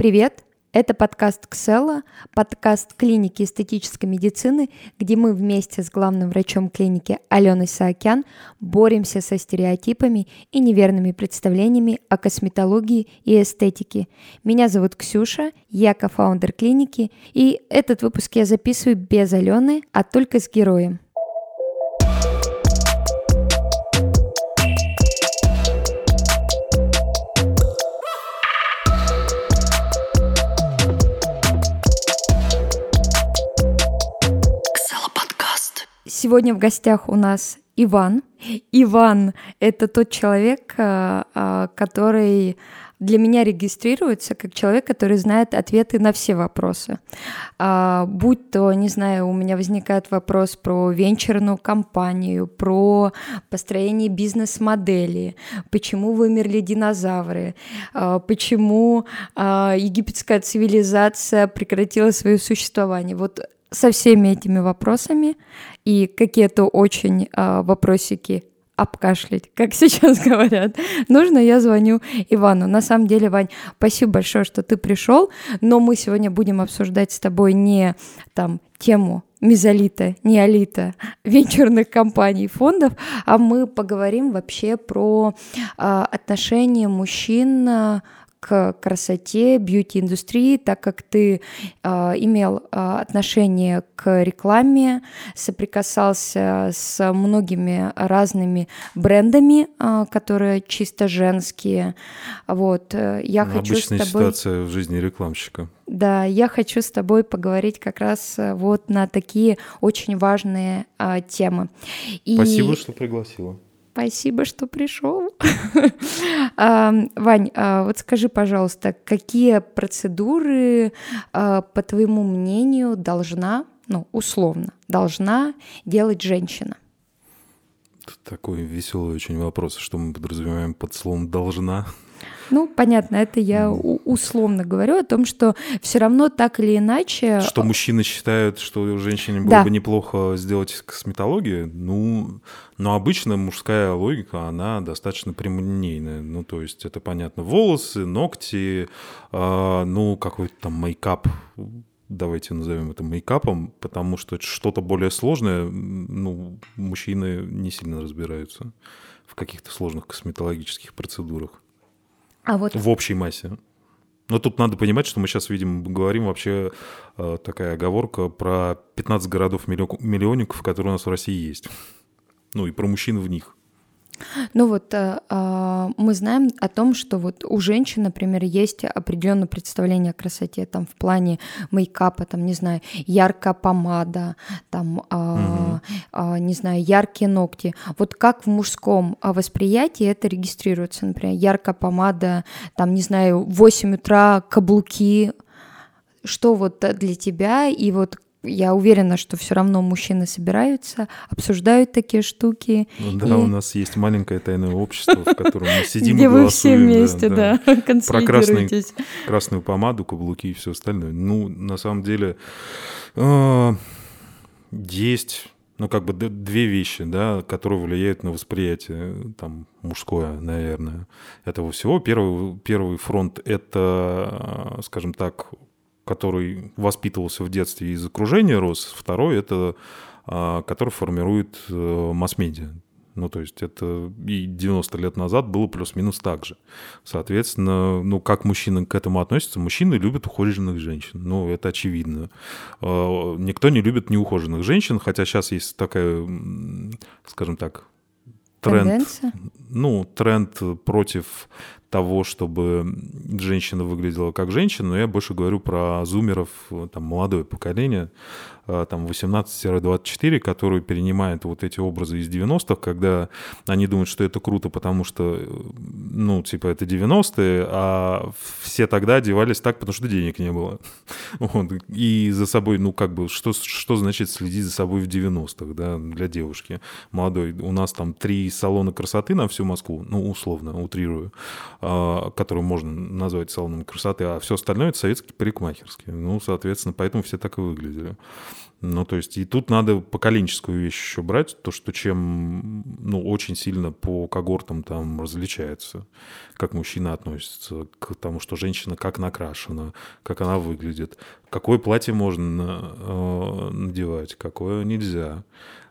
Привет! Это подкаст Ксела, подкаст клиники эстетической медицины, где мы вместе с главным врачом клиники Аленой Саакян боремся со стереотипами и неверными представлениями о косметологии и эстетике. Меня зовут Ксюша, я кофаундер клиники, и этот выпуск я записываю без Алены, а только с героем. Сегодня в гостях у нас Иван. Иван — это тот человек, а, а, который для меня регистрируется как человек, который знает ответы на все вопросы. А, будь то, не знаю, у меня возникает вопрос про венчурную компанию, про построение бизнес-модели, почему вымерли динозавры, а, почему а, египетская цивилизация прекратила свое существование. Вот со всеми этими вопросами и какие-то очень э, вопросики обкашлять, как сейчас говорят. Нужно, я звоню Ивану. На самом деле, Вань, спасибо большое, что ты пришел, но мы сегодня будем обсуждать с тобой не там тему мезолита, неолита, венчурных компаний, фондов, а мы поговорим вообще про э, отношения мужчин к красоте, бьюти-индустрии, так как ты э, имел э, отношение к рекламе, соприкасался с многими разными брендами, э, которые чисто женские. Вот, я ну, хочу обычная с тобой... ситуация в жизни рекламщика. Да, я хочу с тобой поговорить как раз вот на такие очень важные э, темы. И... Спасибо, что пригласила. Спасибо, что пришел. Вань, а вот скажи, пожалуйста, какие процедуры, а, по твоему мнению, должна, ну, условно, должна делать женщина? Такой веселый очень вопрос, что мы подразумеваем под словом «должна». Ну, понятно, это я условно говорю о том, что все равно так или иначе... Что мужчины считают, что женщине было да. бы неплохо сделать косметологию, ну, но обычно мужская логика, она достаточно прямолинейная. Ну, то есть это понятно, волосы, ногти, э, ну, какой-то там мейкап, давайте назовем это мейкапом, потому что что-то более сложное, ну, мужчины не сильно разбираются в каких-то сложных косметологических процедурах. А вот... В общей массе. Но тут надо понимать, что мы сейчас, видим, говорим вообще э, такая оговорка про 15 городов миллионников, которые у нас в России есть. Ну и про мужчин в них. Ну вот э, а, мы знаем о том, что вот у женщин, например, есть определенное представление о красоте, там в плане мейкапа, там не знаю, яркая помада, там угу. не знаю, яркие ногти. Вот как в мужском восприятии это регистрируется, например, яркая помада, там не знаю, в 8 утра каблуки, что вот для тебя и вот я уверена, что все равно мужчины собираются, обсуждают такие штуки. Ну, да, и... у нас есть маленькое тайное общество, в котором мы сидим Где и вы все вместе, да, да, да. Про красный, красную помаду, каблуки и все остальное. Ну, на самом деле, э, есть ну, как бы две вещи, да, которые влияют на восприятие, там, мужское, наверное, этого всего. Первый, первый фронт — это, скажем так, который воспитывался в детстве из окружения рос, второй — это а, который формирует э, масс-медиа. Ну, то есть это и 90 лет назад было плюс-минус так же. Соответственно, ну, как мужчины к этому относятся? Мужчины любят ухоженных женщин. Ну, это очевидно. А, никто не любит неухоженных женщин, хотя сейчас есть такая, скажем так, тренд, Тенденция? ну, тренд против того, чтобы женщина выглядела как женщина, но я больше говорю про зумеров, там, молодое поколение, там 18-24, которые перенимают вот эти образы из 90-х, когда они думают, что это круто, потому что, э, ну, типа, это 90-е, а все тогда одевались так, потому что денег не было. Вот. И за собой, ну, как бы, что, что значит следить за собой в 90-х, да, для девушки молодой? У нас там три салона красоты на всю Москву, ну, условно, утрирую, а, которые можно назвать салонами красоты, а все остальное — это советские парикмахерские. Ну, соответственно, поэтому все так и выглядели. Ну, то есть и тут надо поколенческую вещь еще брать, то, что чем, ну, очень сильно по когортам там различается, как мужчина относится к тому, что женщина как накрашена, как она выглядит, какое платье можно э, надевать, какое нельзя.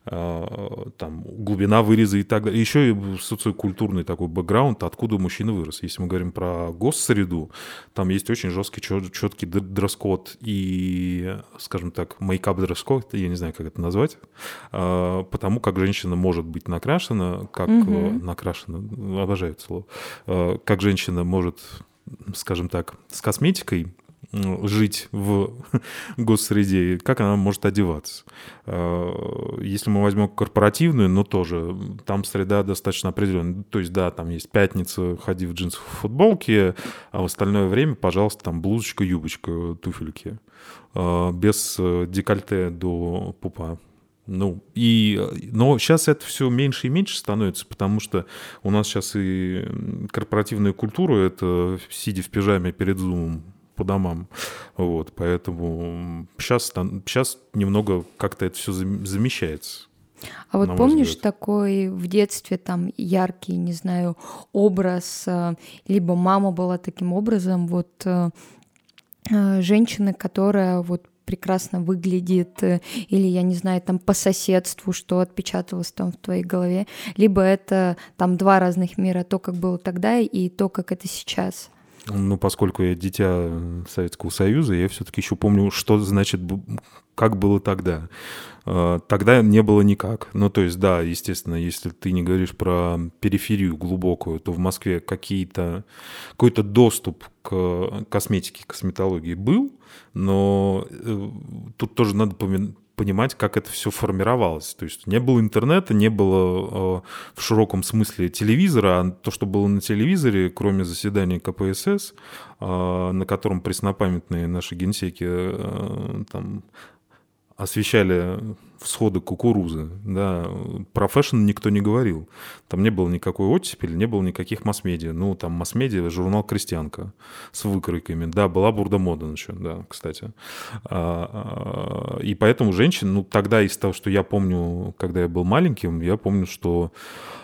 Там, глубина выреза и так далее. Еще и социокультурный такой бэкграунд, откуда мужчина вырос. Если мы говорим про госсреду, там есть очень жесткий, четкий дресс-код и, скажем так, мейкап дресс-код, я не знаю, как это назвать, а, потому как женщина может быть накрашена, как угу. накрашена, обожаю это слово, а, как женщина может скажем так, с косметикой жить в госсреде, как она может одеваться. А, если мы возьмем корпоративную, но тоже там среда достаточно определенная. То есть, да, там есть пятница, ходи в джинсах в футболке, а в остальное время, пожалуйста, там блузочка, юбочка, туфельки. А, без э, декольте до пупа. Ну, и, но сейчас это все меньше и меньше становится, потому что у нас сейчас и корпоративная культура, это сидя в пижаме перед зумом, по домам. Вот, поэтому сейчас, сейчас немного как-то это все замещается. А вот помнишь взгляд. такой в детстве там яркий, не знаю, образ, э, либо мама была таким образом, вот э, э, женщины, которая вот прекрасно выглядит, или, я не знаю, там по соседству, что отпечаталось там в твоей голове, либо это там два разных мира, то, как было тогда, и то, как это сейчас. Ну, поскольку я дитя Советского Союза, я все-таки еще помню, что значит, как было тогда. А, тогда не было никак. Ну, то есть, да, естественно, если ты не говоришь про периферию глубокую, то в Москве какие-то, какой-то доступ к косметике, косметологии был, но э, тут тоже надо понимать, как это все формировалось. То есть не было интернета, не было э, в широком смысле телевизора, а то, что было на телевизоре, кроме заседания КПСС, э, на котором преснопамятные наши генсеки э, там освещали всходы кукурузы. Да. Про fashion никто не говорил. Там не было никакой оттепели, не было никаких масс-медиа. Ну, там масс-медиа, журнал «Крестьянка» с выкройками. Да, была бурда-мода еще, да, кстати. А, а, и поэтому женщин, ну, тогда из того, что я помню, когда я был маленьким, я помню, что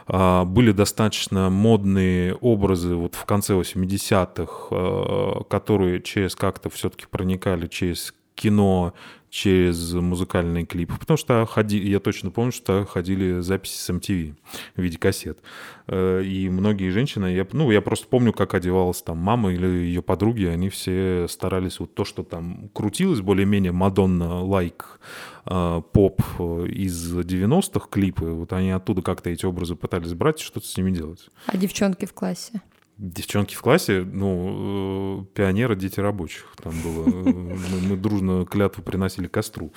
а, были достаточно модные образы вот в конце 80-х, которые через как-то все-таки проникали через кино, через музыкальные клипы, потому что ходи, я точно помню, что ходили записи с MTV в виде кассет. Э, и многие женщины, я, ну, я просто помню, как одевалась там мама или ее подруги, они все старались вот то, что там крутилось, более-менее Мадонна, лайк, э, поп из 90-х клипы, вот они оттуда как-то эти образы пытались брать и что-то с ними делать. А девчонки в классе? Девчонки в классе, ну, э, пионеры, дети рабочих. Там было, э, мы, мы дружно клятву приносили костру.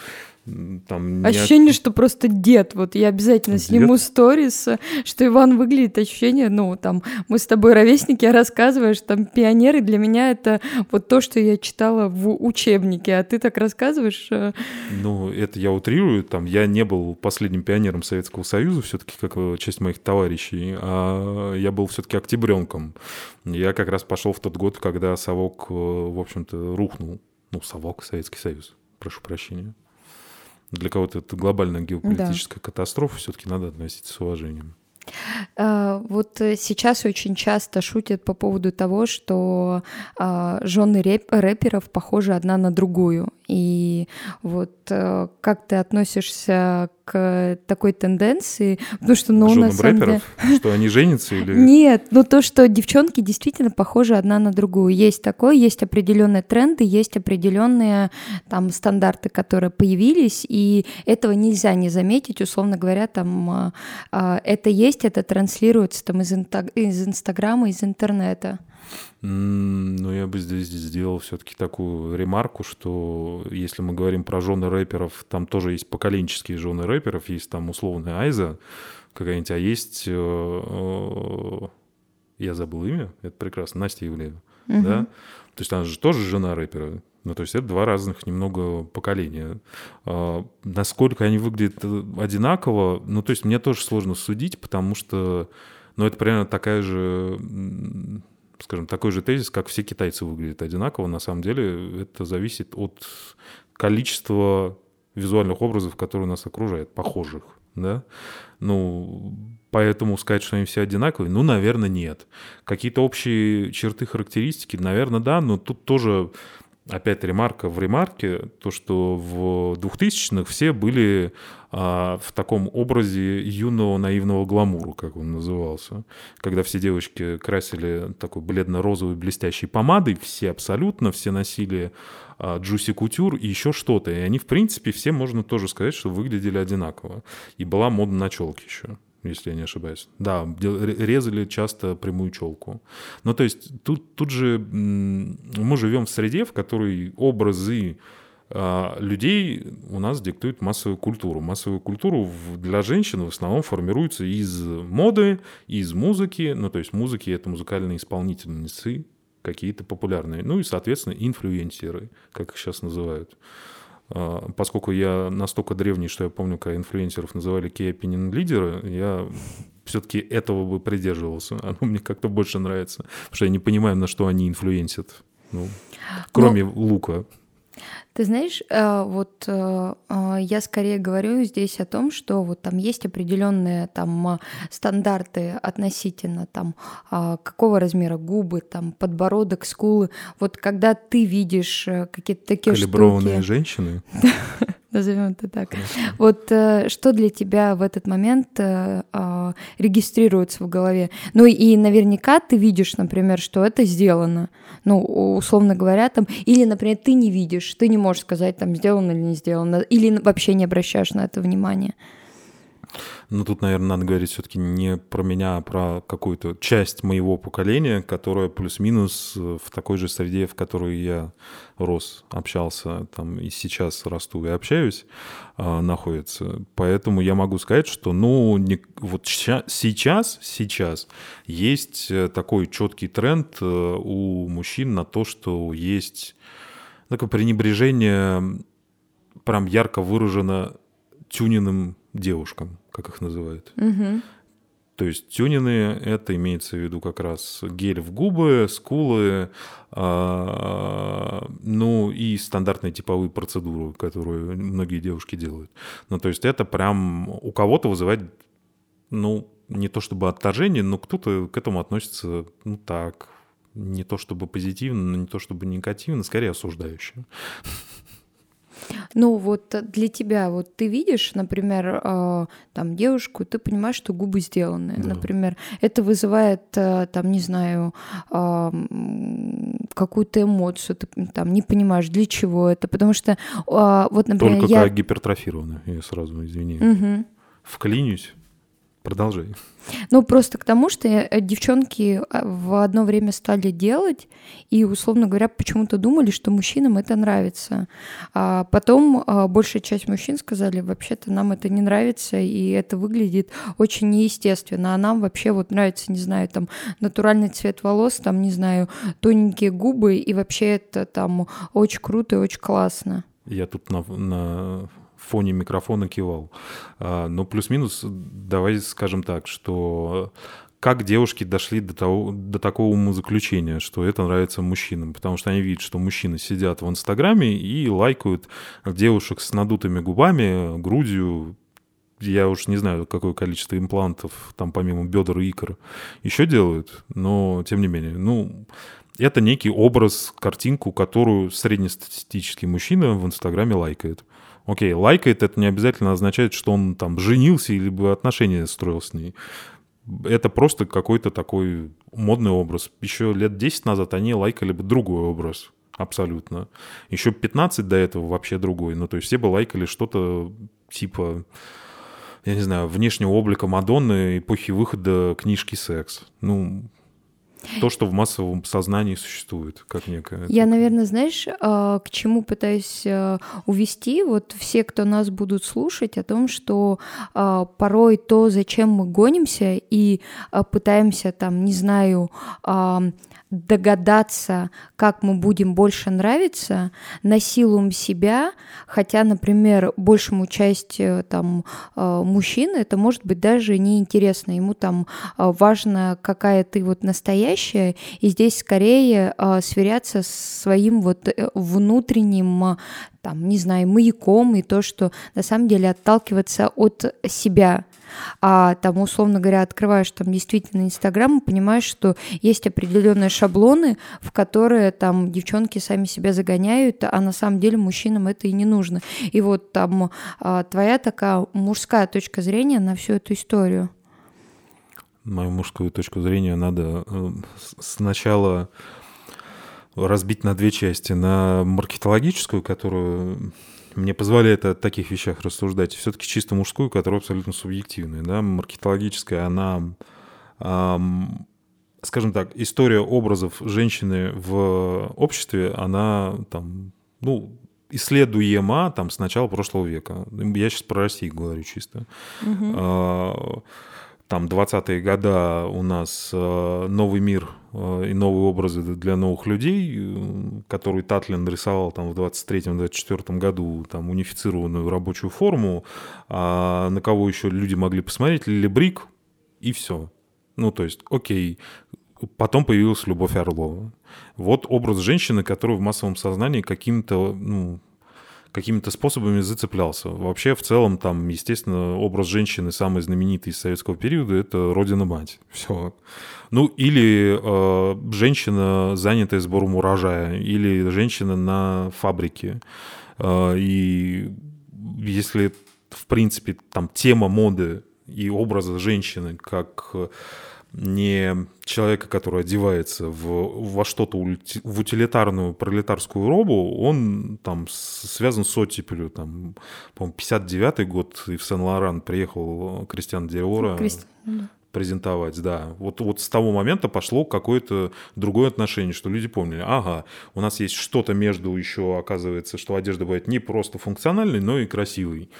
Там ощущение, не... что просто дед. Вот я обязательно дед? сниму сторис, что Иван выглядит ощущение, ну, там, мы с тобой ровесники, я рассказываю, что там пионеры для меня это вот то, что я читала в учебнике, а ты так рассказываешь. Э. Ну, это я утрирую, там, я не был последним пионером Советского Союза, все-таки как часть моих товарищей, а я был все-таки октябренком. Я как раз пошел в тот год, когда совок, э, в общем-то, рухнул. Ну, совок, Советский Союз, прошу прощения для кого-то это глобальная геополитическая да. катастрофа, все-таки надо относиться с уважением. А, вот э, сейчас очень часто шутят по поводу того, что а, жены рэперов похожи одна на другую. И вот э, как ты относишься к такой тенденции? Потому что, ну, на самом деле... Что они женятся или... Нет, ну то, что девчонки действительно похожи одна на другую. Есть такое, есть определенные тренды, есть определенные там стандарты, которые появились, и этого нельзя не заметить, условно говоря, там а, а, это есть, это транслируется там из, из Инстаграма, из интернета. Ну, я бы здесь сделал все-таки такую ремарку, что если мы говорим про жены рэперов, там тоже есть поколенческие жены рэперов, есть там условная Айза какая-нибудь, а есть, э, э, я забыл имя, это прекрасно, Настя Ивлеева, угу. да? То есть она же тоже жена рэпера, ну, то есть это два разных немного поколения. А, насколько они выглядят э, одинаково, ну, то есть мне тоже сложно судить, потому что, ну, это примерно такая же скажем, такой же тезис, как все китайцы выглядят одинаково. На самом деле это зависит от количества визуальных образов, которые нас окружают, похожих, да. Ну, поэтому сказать, что они все одинаковые, ну, наверное, нет. Какие-то общие черты, характеристики, наверное, да, но тут тоже опять ремарка в ремарке, то, что в 2000-х все были а, в таком образе юного наивного гламура, как он назывался. Когда все девочки красили такой бледно-розовой блестящей помадой, все абсолютно, все носили а, Джуси Кутюр и еще что-то. И они, в принципе, все, можно тоже сказать, что выглядели одинаково. И была мода на челки еще если я не ошибаюсь. Да, резали часто прямую челку. Ну, то есть тут, тут же мы живем в среде, в которой образы а, людей у нас диктуют массовую культуру. Массовую культуру для женщин в основном формируется из моды, из музыки. Ну, то есть музыки — это музыкальные исполнительницы какие-то популярные. Ну и, соответственно, инфлюенсеры, как их сейчас называют. А, поскольку я настолько древний, что я помню, когда инфлюенсеров называли key opinion лидеры, я все-таки этого бы придерживался. Оно мне как-то больше нравится, потому что я не понимаю, на что они инфлюенсят. Ну, кроме Но... лука. Ты знаешь, э, вот э, э, я скорее говорю здесь о том, что вот там есть определенные там стандарты относительно там какого размера губы, там подбородок, скулы. Вот когда ты видишь какие-то такие Калиброванные штуки... женщины? назовем это так. Вот э, что для тебя в этот момент э, э, регистрируется в голове? Ну и наверняка ты видишь, например, что это сделано. Ну, условно говоря, там, или, например, ты не видишь, ты не можешь сказать, там, сделано или не сделано, или вообще не обращаешь на это внимания. Ну, тут, наверное, надо говорить все-таки не про меня, а про какую-то часть моего поколения, которая плюс-минус в такой же среде, в которой я рос, общался, там и сейчас расту и общаюсь, а, находится. Поэтому я могу сказать, что, ну, не, вот сейчас, сейчас есть э, такой четкий тренд э, у мужчин на то, что есть такое пренебрежение прям ярко выражено тюненным девушкам, как их называют. Угу. То есть тюнины — это имеется в виду как раз гель в губы, скулы, а, ну и стандартные типовые процедуры, которые многие девушки делают. Ну то есть это прям у кого-то вызывает, ну не то чтобы отторжение, но кто-то к этому относится, ну так, не то чтобы позитивно, не то чтобы негативно, скорее осуждающе. Ну вот для тебя, вот ты видишь, например, э, там девушку, ты понимаешь, что губы сделаны, да. например, это вызывает, э, там, не знаю, э, какую-то эмоцию, ты там не понимаешь, для чего это, потому что вот, например, Только я... как гипертрофировано, я сразу извини. Угу. Вклинюсь. Продолжай. Ну, просто к тому, что э, девчонки а, в одно время стали делать, и, условно говоря, почему-то думали, что мужчинам это нравится. А потом а, большая часть мужчин сказали, вообще-то нам это не нравится, и это выглядит очень неестественно. А нам вообще вот нравится, не знаю, там, натуральный цвет волос, там, не знаю, тоненькие губы, и вообще это там очень круто и очень классно. Я тут на, на фоне микрофона кивал. А, но плюс-минус, давай скажем так, что как девушки дошли до, того, до такого умозаключения, что это нравится мужчинам? Потому что они видят, что мужчины сидят в Инстаграме и лайкают девушек с надутыми губами, грудью, я уж не знаю, какое количество имплантов там помимо бедер и икр еще делают, но тем не менее, ну, это некий образ, картинку, которую среднестатистический мужчина в Инстаграме лайкает. Окей, лайкает, это не обязательно означает, что он там женился или бы отношения строил с ней. Это просто какой-то такой модный образ. Еще лет 10 назад они лайкали бы другой образ. Абсолютно. Еще 15 до этого вообще другой. Ну, то есть все бы лайкали что-то типа, я не знаю, внешнего облика Мадонны эпохи выхода книжки «Секс». Ну, то, что в массовом сознании существует, как некое. Я, наверное, знаешь, а, к чему пытаюсь а, увести вот все, кто нас будут слушать, о том, что а, порой то, зачем мы гонимся и пытаемся там, не знаю, догадаться, как мы будем больше нравиться, насилуем себя, хотя, например, большему части там мужчин это может быть даже неинтересно, ему там важно, какая ты вот настоящая, настоящее, и здесь скорее э, сверяться с своим вот э, внутренним, там, не знаю, маяком, и то, что на самом деле отталкиваться от себя, а там, условно говоря, открываешь там действительно Инстаграм и понимаешь, что есть определенные шаблоны, в которые там девчонки сами себя загоняют, а на самом деле мужчинам это и не нужно. И вот там а, твоя такая мужская точка зрения на всю эту историю. Мою мужскую точку зрения надо э, сначала разбить на две части. На маркетологическую, которую мне позволяет о таких вещах рассуждать, все-таки чисто мужскую, которая абсолютно субъективная. Да? Маркетологическая, она, эм, скажем так, история образов женщины в обществе, она там, ну, исследуема там с начала прошлого века. Я сейчас про Россию говорю чисто. Угу там 20-е года у нас э, новый мир э, и новые образы для новых людей, э, который Татлин рисовал там в 23-24 году, там унифицированную рабочую форму, а на кого еще люди могли посмотреть, Лили Брик, и все. Ну, то есть, окей, Потом появилась Любовь Орлова. Вот образ женщины, который в массовом сознании каким-то ну, какими-то способами зацеплялся. Вообще, в целом, там, естественно, образ женщины самый знаменитый из советского периода — это «Родина-мать». Все. Ну, или э, женщина, занятая сбором урожая, или женщина на фабрике. Э, и если, в принципе, там тема моды и образа женщины как не человека, который одевается в, во что-то в утилитарную пролетарскую робу, он там связан с оттепелью. Там, по-моему, 59-й год, и в Сен-Лоран приехал Кристиан Диора Крист... презентовать, да. Вот, вот с того момента пошло какое-то другое отношение, что люди помнили, ага, у нас есть что-то между еще, оказывается, что одежда бывает не просто функциональной, но и красивой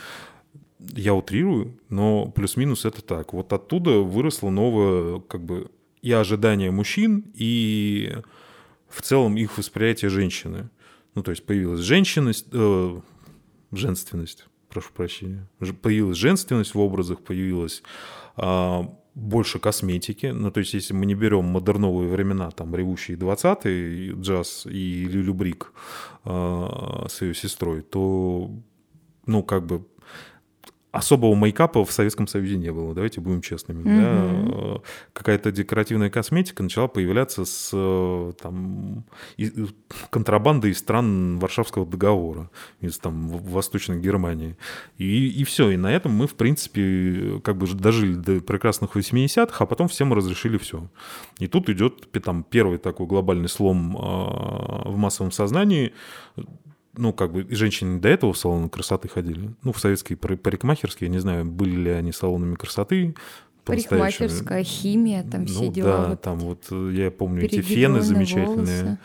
я утрирую, но плюс-минус это так. Вот оттуда выросло новое, как бы, и ожидание мужчин, и в целом их восприятие женщины. Ну, то есть появилась женщинность, э, женственность, прошу прощения, появилась женственность в образах, появилась э, больше косметики. Ну, то есть, если мы не берем модерновые времена, там, ревущие 20-е, джаз и Люлю Брик э, с ее сестрой, то, ну, как бы особого мейкапа в Советском Союзе не было, давайте будем честными. Mm-hmm. Да? Какая-то декоративная косметика начала появляться с там, контрабандой из стран Варшавского договора, из там, Восточной Германии. И, и все, и на этом мы, в принципе, как бы дожили до прекрасных 80-х, а потом всем разрешили все. И тут идет там, первый такой глобальный слом э, в массовом сознании, ну, как бы, женщины до этого в салоны красоты ходили. Ну, в советские парикмахерские, я не знаю, были ли они салонами красоты, Парикмахерская, химия, там ну, все дела. Да, вот там вот, э, я помню эти фены замечательные. Волосы.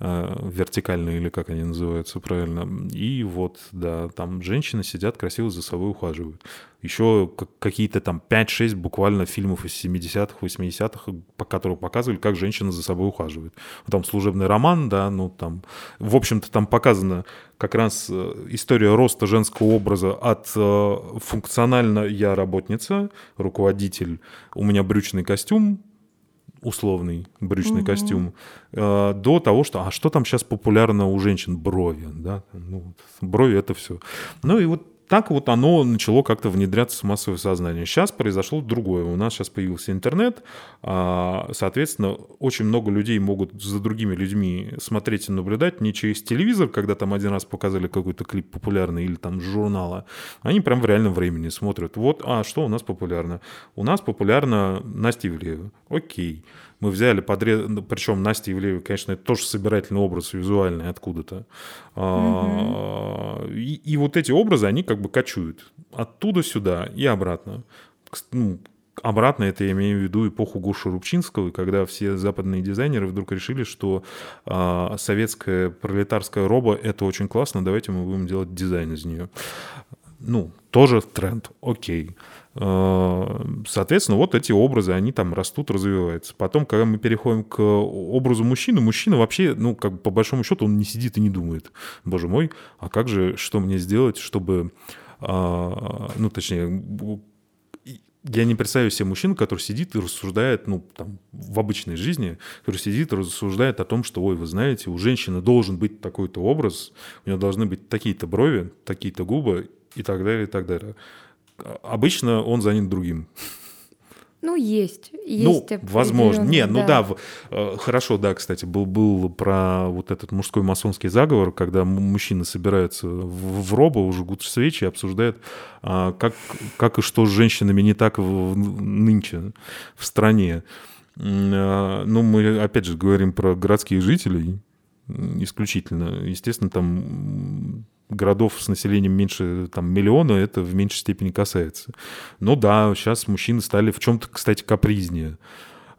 Э, вертикальные или как они называются правильно. И вот, да, там женщины сидят красиво за собой ухаживают. Еще какие-то там 5-6 буквально фильмов из 70-х, 80-х, по которым показывали, как женщина за собой ухаживает. Там служебный роман, да, ну там, в общем-то, там показана как раз э, история роста женского образа от э, функционально я работница, руководитель, у меня брючный костюм, условный брючный угу. костюм, э, до того, что, а что там сейчас популярно у женщин? Брови, да, ну, брови это все. Ну и вот так вот оно начало как-то внедряться в массовое сознание. Сейчас произошло другое. У нас сейчас появился интернет, а, соответственно, очень много людей могут за другими людьми смотреть и наблюдать не через телевизор, когда там один раз показали какой-то клип популярный или там журнала. Они прям в реальном времени смотрят. Вот, а что у нас популярно? У нас популярна Настя Ивлеева. Окей мы взяли подрез... Ну, причем Настя Ивлеева, конечно, это тоже собирательный образ визуальный откуда-то. Угу. И, и вот эти образы, они как бы кочуют оттуда сюда и обратно. Ну, обратно это я имею в виду эпоху Гоши Рубчинского, когда все западные дизайнеры вдруг решили, что а, советская пролетарская роба — это очень классно, давайте мы будем делать дизайн из нее. Ну, тоже тренд, окей. Э, соответственно, вот эти образы, они там растут, развиваются. Потом, когда мы переходим к образу мужчины, мужчина вообще, ну, как бы по большому счету, он не сидит и не думает. Боже мой, а как же, что мне сделать, чтобы, а, ну, точнее, я не представляю себе мужчину, который сидит и рассуждает, ну, там, в обычной жизни, который сидит и рассуждает о том, что, ой, вы знаете, у женщины должен быть такой-то образ, у нее должны быть такие-то брови, такие-то губы и так далее, и так далее. Обычно он занят другим. Ну, есть. есть ну, возможно. Не, ну да, э, хорошо, да, кстати, был, был про вот этот мужской масонский заговор, когда мужчины собираются в, в робо, жгут свечи и обсуждают, а, как, как и что с женщинами не так в, нынче в стране. А, ну, мы опять же говорим про городских жителей исключительно. Естественно, там городов с населением меньше там, миллиона это в меньшей степени касается. Но да, сейчас мужчины стали в чем-то, кстати, капризнее.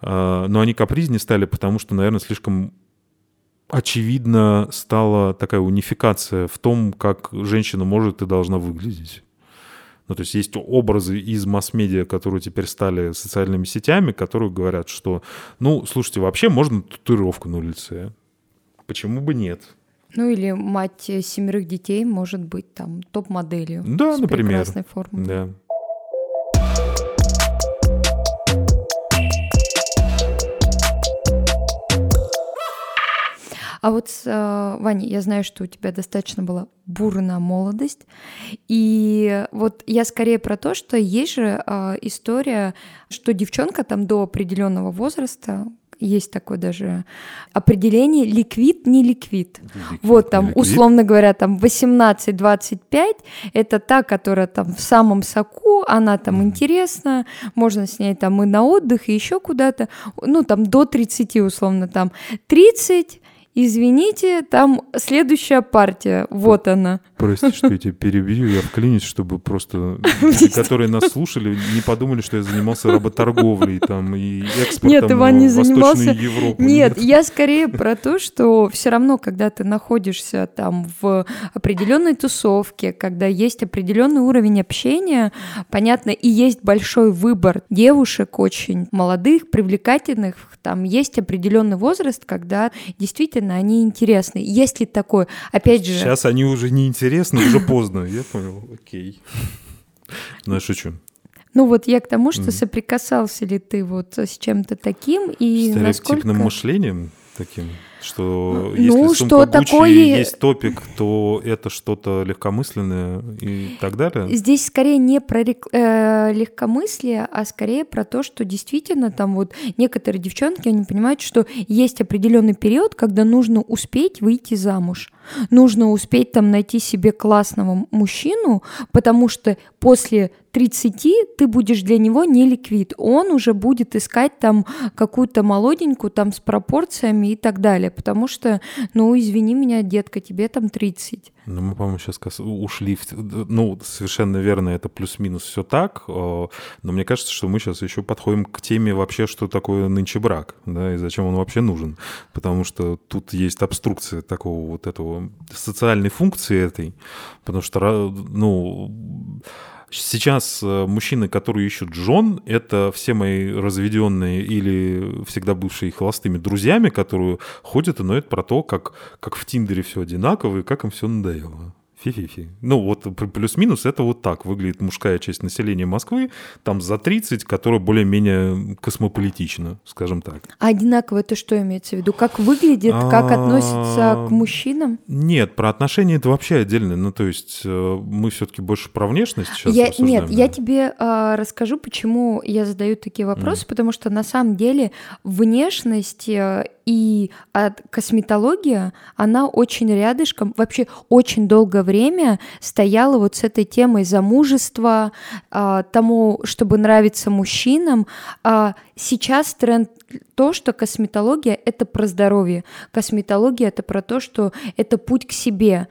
А, но они капризнее стали, потому что, наверное, слишком очевидно стала такая унификация в том, как женщина может и должна выглядеть. Ну, то есть есть образы из масс-медиа, которые теперь стали социальными сетями, которые говорят, что, ну, слушайте, вообще можно татуировку на лице. Почему бы нет? Ну или мать семерых детей может быть там топ-моделью. Да, с например. Прекрасной формой. Да. А вот, э, Ваня, я знаю, что у тебя достаточно была бурная молодость, и вот я скорее про то, что есть же э, история, что девчонка там до определенного возраста, есть такое даже определение ликвид, не ликвид. ликвид вот там, ликвид. условно говоря, там 18-25 это та, которая там в самом соку, она там интересна, можно с ней там и на отдых, и еще куда-то, ну там до 30 условно там 30 извините, там следующая партия, вот она. Прости, что я тебя перебью, я вклинюсь, чтобы просто люди, которые нас слушали, не подумали, что я занимался работорговлей там и экспортом Нет, Иван не в занимался. Европу. Нет, я скорее про то, что все равно, когда ты находишься там в определенной тусовке, когда есть определенный уровень общения, понятно, и есть большой выбор девушек очень молодых, привлекательных, там есть определенный возраст, когда действительно они интересны. Есть ли такое? Опять же... Сейчас они уже не интересны, уже поздно. Я понял, окей. Ну, я шучу. Ну вот я к тому, что соприкасался ли ты вот с чем-то таким и насколько... мышлением таким? Что ну, если ну, сумка что Gucci такое... есть топик, то это что-то легкомысленное и так далее? Здесь скорее не про рек... э, легкомыслие, а скорее про то, что действительно там вот некоторые девчонки, они понимают, что есть определенный период, когда нужно успеть выйти замуж. Нужно успеть там найти себе классного мужчину, потому что после 30 ты будешь для него не ликвид. Он уже будет искать там какую-то молоденькую там с пропорциями и так далее. Потому что, ну, извини меня, детка, тебе там 30. Ну, мы, по-моему, сейчас ушли в... Ну, совершенно верно, это плюс-минус все так, но мне кажется, что мы сейчас еще подходим к теме вообще, что такое нынче брак, да, и зачем он вообще нужен. Потому что тут есть обструкция такого вот этого социальной функции этой, потому что, ну, Сейчас э, мужчины, которые ищут жен, это все мои разведенные или всегда бывшие холостыми друзьями, которые ходят и ноют про то, как, как в Тиндере все одинаково и как им все надоело. Фи-фи-фи. Ну вот плюс-минус это вот так выглядит мужская часть населения Москвы, там за 30, которая более-менее космополитична, скажем так. А одинаково это что имеется в виду? Как выглядит, как относится к мужчинам? Нет, про отношения это вообще отдельно. Ну то есть э, мы все-таки больше про внешность сейчас я, Нет, да? я тебе э, расскажу, почему я задаю такие вопросы, mm. потому что на самом деле внешность э, и косметология, она очень рядышком, вообще очень долгое время стояла вот с этой темой замужества, а, тому, чтобы нравиться мужчинам. А сейчас тренд то, что косметология — это про здоровье. Косметология — это про то, что это путь к себе.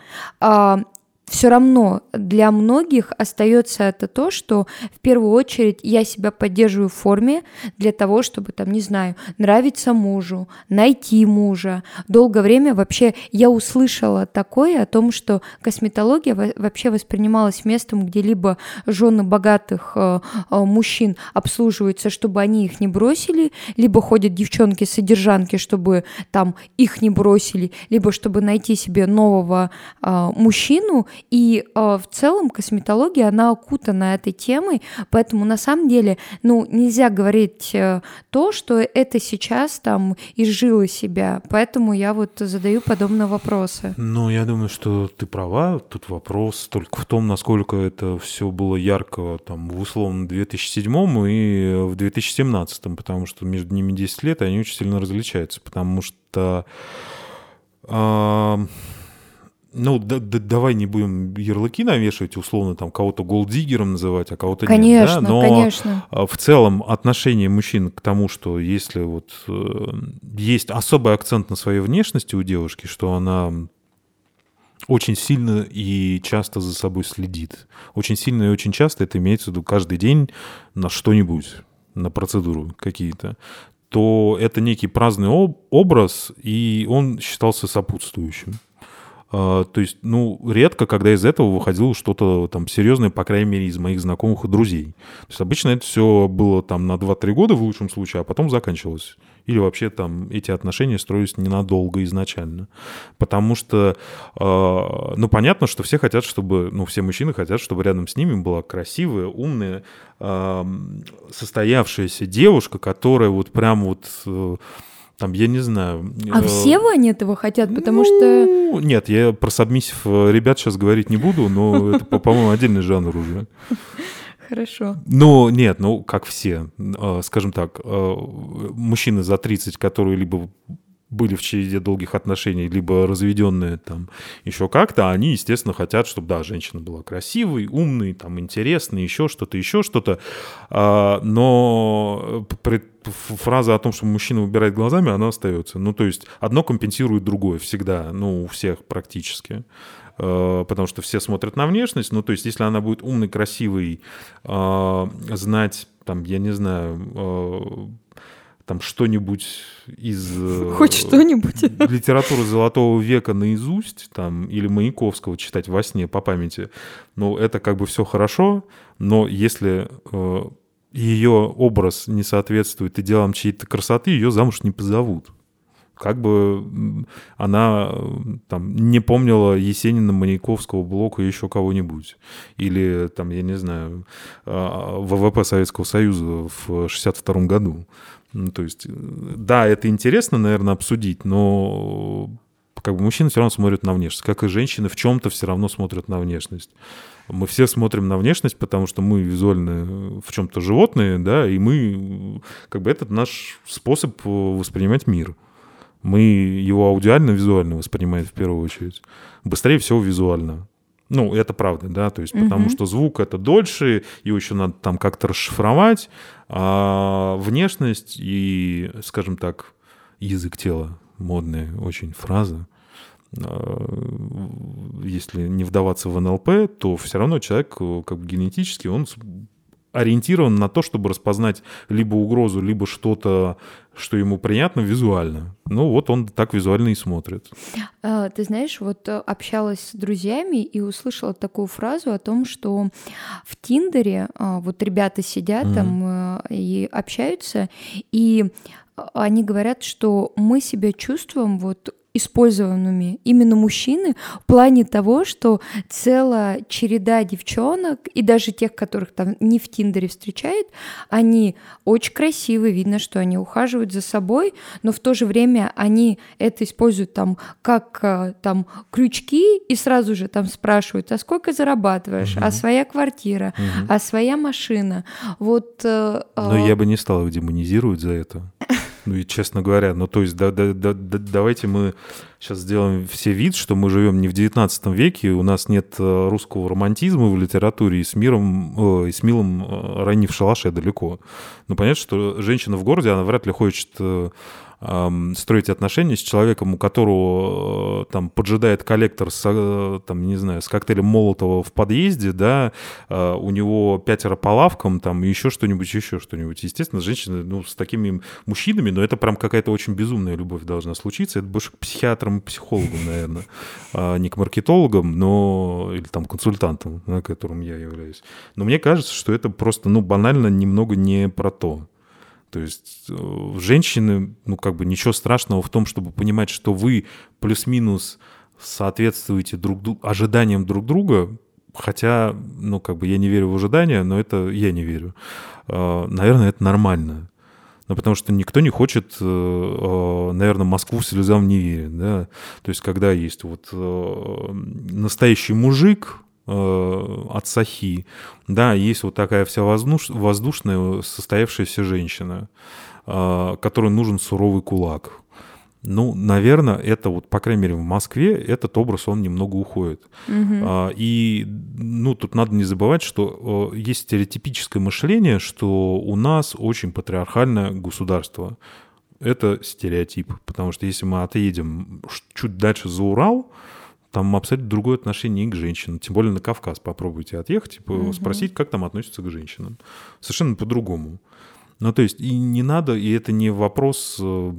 Все равно для многих остается это то, что в первую очередь я себя поддерживаю в форме для того, чтобы там, не знаю, нравиться мужу, найти мужа. Долгое время вообще я услышала такое о том, что косметология вообще воспринималась местом, где либо жены богатых э, э, мужчин обслуживаются, чтобы они их не бросили, либо ходят девчонки-содержанки, чтобы там их не бросили, либо чтобы найти себе нового э, мужчину, и э, в целом косметология, она окутана этой темой, поэтому на самом деле, ну, нельзя говорить э, то, что это сейчас там изжило себя, поэтому я вот задаю подобные вопросы. Ну, я думаю, что ты права, тут вопрос только в том, насколько это все было ярко там в условно 2007 и в 2017, потому что между ними 10 лет, и они очень сильно различаются, потому что ну, да, да, давай не будем ярлыки навешивать, условно, там, кого-то голдигером называть, а кого-то конечно, нет. Да? Но конечно. А, в целом отношение мужчин к тому, что если вот э, есть особый акцент на своей внешности у девушки, что она очень сильно и часто за собой следит. Очень сильно и очень часто это имеется в виду каждый день на что-нибудь, на процедуру какие-то то это некий праздный образ, и он считался сопутствующим. А, то есть, ну, редко, когда из этого выходило что-то там серьезное, по крайней мере, из моих знакомых и друзей. То есть обычно это все было там на 2-3 года в лучшем случае, а потом заканчивалось. Или вообще там эти отношения строились ненадолго изначально. Потому что, э, ну, понятно, что все хотят, чтобы, ну, все мужчины хотят, чтобы рядом с ними была красивая, умная, э, состоявшаяся девушка, которая вот прям вот... Э, там, я не знаю. А э, все они этого хотят, потому ну, что... Нет, я про сабмиссив э, ребят сейчас говорить не буду, но это, по-моему, отдельный жанр уже. Хорошо. Ну, нет, ну, как все. Э, скажем так, мужчины за 30, которые либо были в череде долгих отношений, либо разведенные там еще как-то, они, естественно, хотят, чтобы, да, женщина была красивой, умной, там, интересной, еще что-то, еще что-то. А, но фраза о том, что мужчина выбирает глазами, она остается. Ну, то есть одно компенсирует другое всегда, ну, у всех практически а, потому что все смотрят на внешность. Ну, то есть, если она будет умной, красивой, а, знать, там, я не знаю, там что-нибудь из... Э, Хоть что-нибудь. Литературы Золотого века наизусть, там, или Маяковского читать во сне по памяти, ну, это как бы все хорошо, но если э, ее образ не соответствует идеалам чьей-то красоты, ее замуж не позовут. Как бы она там не помнила Есенина, Маяковского, Блока и еще кого-нибудь. Или там, я не знаю, э, ВВП Советского Союза в 62 году. Ну, то есть, э, да, это интересно, наверное, обсудить, но как бы мужчины все равно смотрят на внешность, как и женщины в чем-то все равно смотрят на внешность. Мы все смотрим на внешность, потому что мы визуально в чем-то животные, да, и мы, как бы, это наш способ воспринимать мир. Мы его аудиально, визуально воспринимаем в первую очередь. Быстрее всего визуально. Ну, это правда, да, то есть угу. потому что звук это дольше, его еще надо там как-то расшифровать, а внешность и, скажем так, язык тела, модная очень фраза, а, если не вдаваться в НЛП, то все равно человек как бы генетически, он ориентирован на то, чтобы распознать либо угрозу, либо что-то, что ему приятно визуально. Ну вот он так визуально и смотрит. А, ты знаешь, вот э, общалась с друзьями и услышала такую фразу о том, что в Тиндере а, вот ребята сидят mm-hmm. там э, и общаются, и они говорят, что мы себя чувствуем вот использованными именно мужчины в плане того, что целая череда девчонок, и даже тех, которых там не в Тиндере встречает, они очень красивые, видно, что они ухаживают за собой, но в то же время они это используют там как э, там крючки и сразу же там спрашивают, а сколько зарабатываешь, угу. а своя квартира, угу. а своя машина. Вот. Э, но э... я бы не стал его демонизировать за это. Ну и честно говоря, ну то есть да, да, да, да, давайте мы сейчас сделаем все вид, что мы живем не в 19 веке, у нас нет э, русского романтизма в литературе, и с миром, э, и с милым э, раннив шалаше далеко. Ну понятно, что женщина в городе, она вряд ли хочет э, строить отношения с человеком, у которого э, там поджидает коллектор с, э, там, не знаю, с коктейлем Молотова в подъезде, да, э, у него пятеро по лавкам, там, еще что-нибудь, еще что-нибудь. Естественно, женщины, ну, с такими мужчинами, но это прям какая-то очень безумная любовь должна случиться. Это больше к психиатрам и психологам, наверное, а не к маркетологам, но, или там консультантам, на которым я являюсь. Но мне кажется, что это просто, ну, банально немного не про то. То есть э, женщины, ну как бы ничего страшного в том, чтобы понимать, что вы плюс-минус соответствуете друг ожиданиям друг друга, хотя, ну, как бы я не верю в ожидания, но это я не верю. А, наверное, это нормально. Ну, потому что никто не хочет, э, э, наверное, Москву слезам не верит, да. То есть, когда есть вот э, настоящий мужик, от Сахи, да, есть вот такая вся воздуш, воздушная состоявшаяся женщина, которой нужен суровый кулак, ну, наверное, это вот, по крайней мере, в Москве этот образ, он немного уходит. Угу. И, ну, тут надо не забывать, что э, есть стереотипическое мышление, что у нас очень патриархальное государство. Это стереотип, потому что если мы отъедем чуть дальше за Урал, там абсолютно другое отношение и к женщинам. Тем более на Кавказ попробуйте отъехать, типа, угу. спросить, как там относятся к женщинам. Совершенно по-другому. Ну, то есть, и не надо, и это не вопрос э,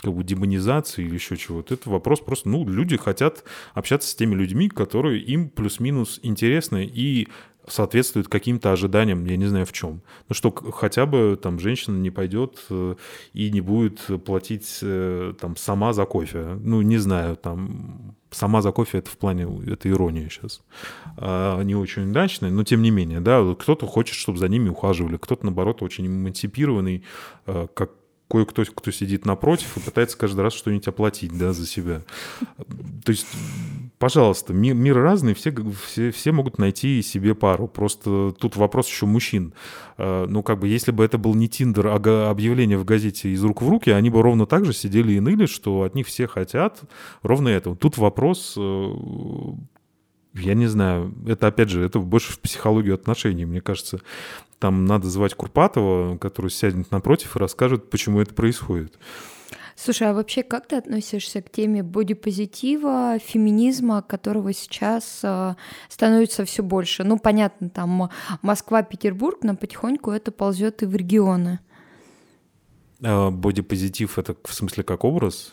как бы демонизации или еще чего-то. Это вопрос просто, ну, люди хотят общаться с теми людьми, которые им плюс-минус интересны и соответствуют каким-то ожиданиям, я не знаю в чем. Ну что, хотя бы там женщина не пойдет э, и не будет платить э, там сама за кофе. Ну, не знаю, там сама за кофе это в плане, это ирония сейчас. А, не очень удачная, но тем не менее, да, кто-то хочет, чтобы за ними ухаживали, кто-то, наоборот, очень эмансипированный, э, как кое-кто, кто сидит напротив и пытается каждый раз что-нибудь оплатить, да, за себя. То есть, пожалуйста, мир, мир разный, все, все, все могут найти себе пару. Просто тут вопрос еще мужчин. А, ну, как бы, если бы это был не Тиндер, а объявление в газете из рук в руки, они бы ровно так же сидели и ныли, что от них все хотят ровно этого. Тут вопрос э, я не знаю, это опять же, это больше в психологию отношений, мне кажется. Там надо звать Курпатова, который сядет напротив и расскажет, почему это происходит. Слушай, а вообще как ты относишься к теме бодипозитива, феминизма, которого сейчас э, становится все больше? Ну, понятно, там Москва, Петербург, но потихоньку это ползет и в регионы. А, бодипозитив это в смысле как образ?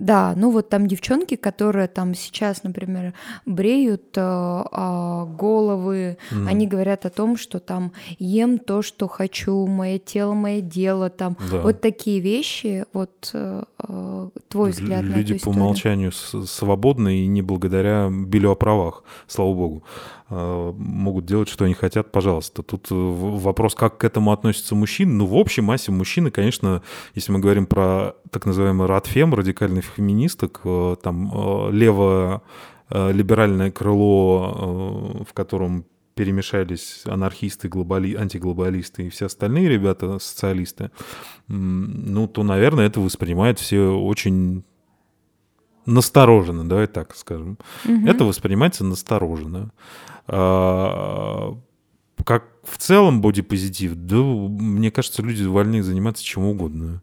Да, ну вот там девчонки, которые там сейчас, например, бреют э, э, головы, mm. они говорят о том, что там ем то, что хочу, мое тело, мое дело, там да. вот такие вещи. Вот э, э твой взгляд Люди на эту по умолчанию свободны и не благодаря билю о правах, слава богу. Э, могут делать, что они хотят, пожалуйста. Тут э, вопрос, как к этому относятся мужчины. Ну, в общей массе мужчины, конечно, если мы говорим про так называемый радфем, радикальных феминисток, э, там левое либеральное крыло, в котором перемешались анархисты, глобали... антиглобалисты и все остальные ребята, социалисты, ну, то, наверное, это воспринимают все очень настороженно, давай так скажем. Угу. Это воспринимается настороженно. А, как в целом бодипозитив, да, мне кажется, люди вольны заниматься чем угодно.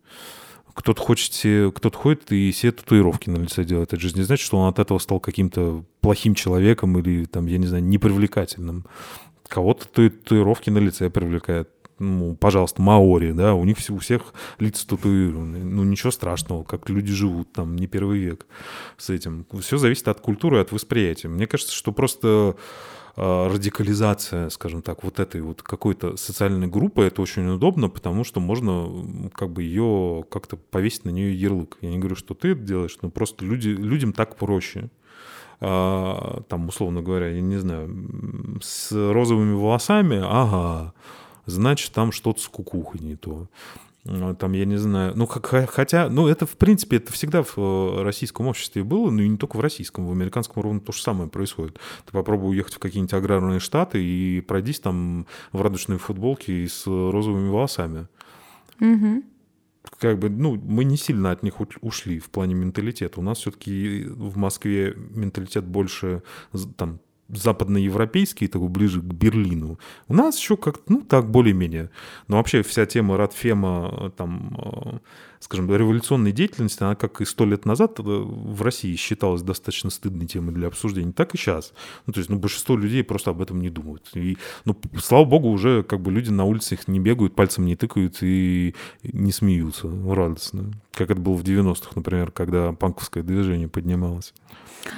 Кто-то хочет кто-то ходит и себе татуировки на лице делает. Это же не значит, что он от этого стал каким-то плохим человеком или, там, я не знаю, непривлекательным. Кого-то татуировки на лице привлекает ну, пожалуйста, маори, да, у них у всех лица татуированы. Ну, ничего страшного, как люди живут там, не первый век с этим. Все зависит от культуры, от восприятия. Мне кажется, что просто а, радикализация, скажем так, вот этой вот какой-то социальной группы, это очень удобно, потому что можно как бы ее как-то повесить на нее ярлык. Я не говорю, что ты это делаешь, но просто люди, людям так проще. А, там, условно говоря, я не знаю, с розовыми волосами, ага, значит, там что-то с кукухой не то. Там, я не знаю, ну, хотя, ну, это, в принципе, это всегда в э, российском обществе было, но и не только в российском, в американском ровно то же самое происходит. Ты попробуй уехать в какие-нибудь аграрные штаты и пройдись там в радужной футболке и с розовыми волосами. Угу. Как бы, ну, мы не сильно от них ушли в плане менталитета. У нас все-таки в Москве менталитет больше там западноевропейский, такой ближе к Берлину. У нас еще как ну, так, более-менее. Но вообще вся тема Радфема, э, там, э, скажем, революционной деятельности, она как и сто лет назад э, в России считалась достаточно стыдной темой для обсуждения, так и сейчас. Ну, то есть, ну, большинство людей просто об этом не думают. И, ну, слава богу, уже как бы люди на улицах не бегают, пальцем не тыкают и не смеются радостно. как это было в 90-х, например, когда панковское движение поднималось.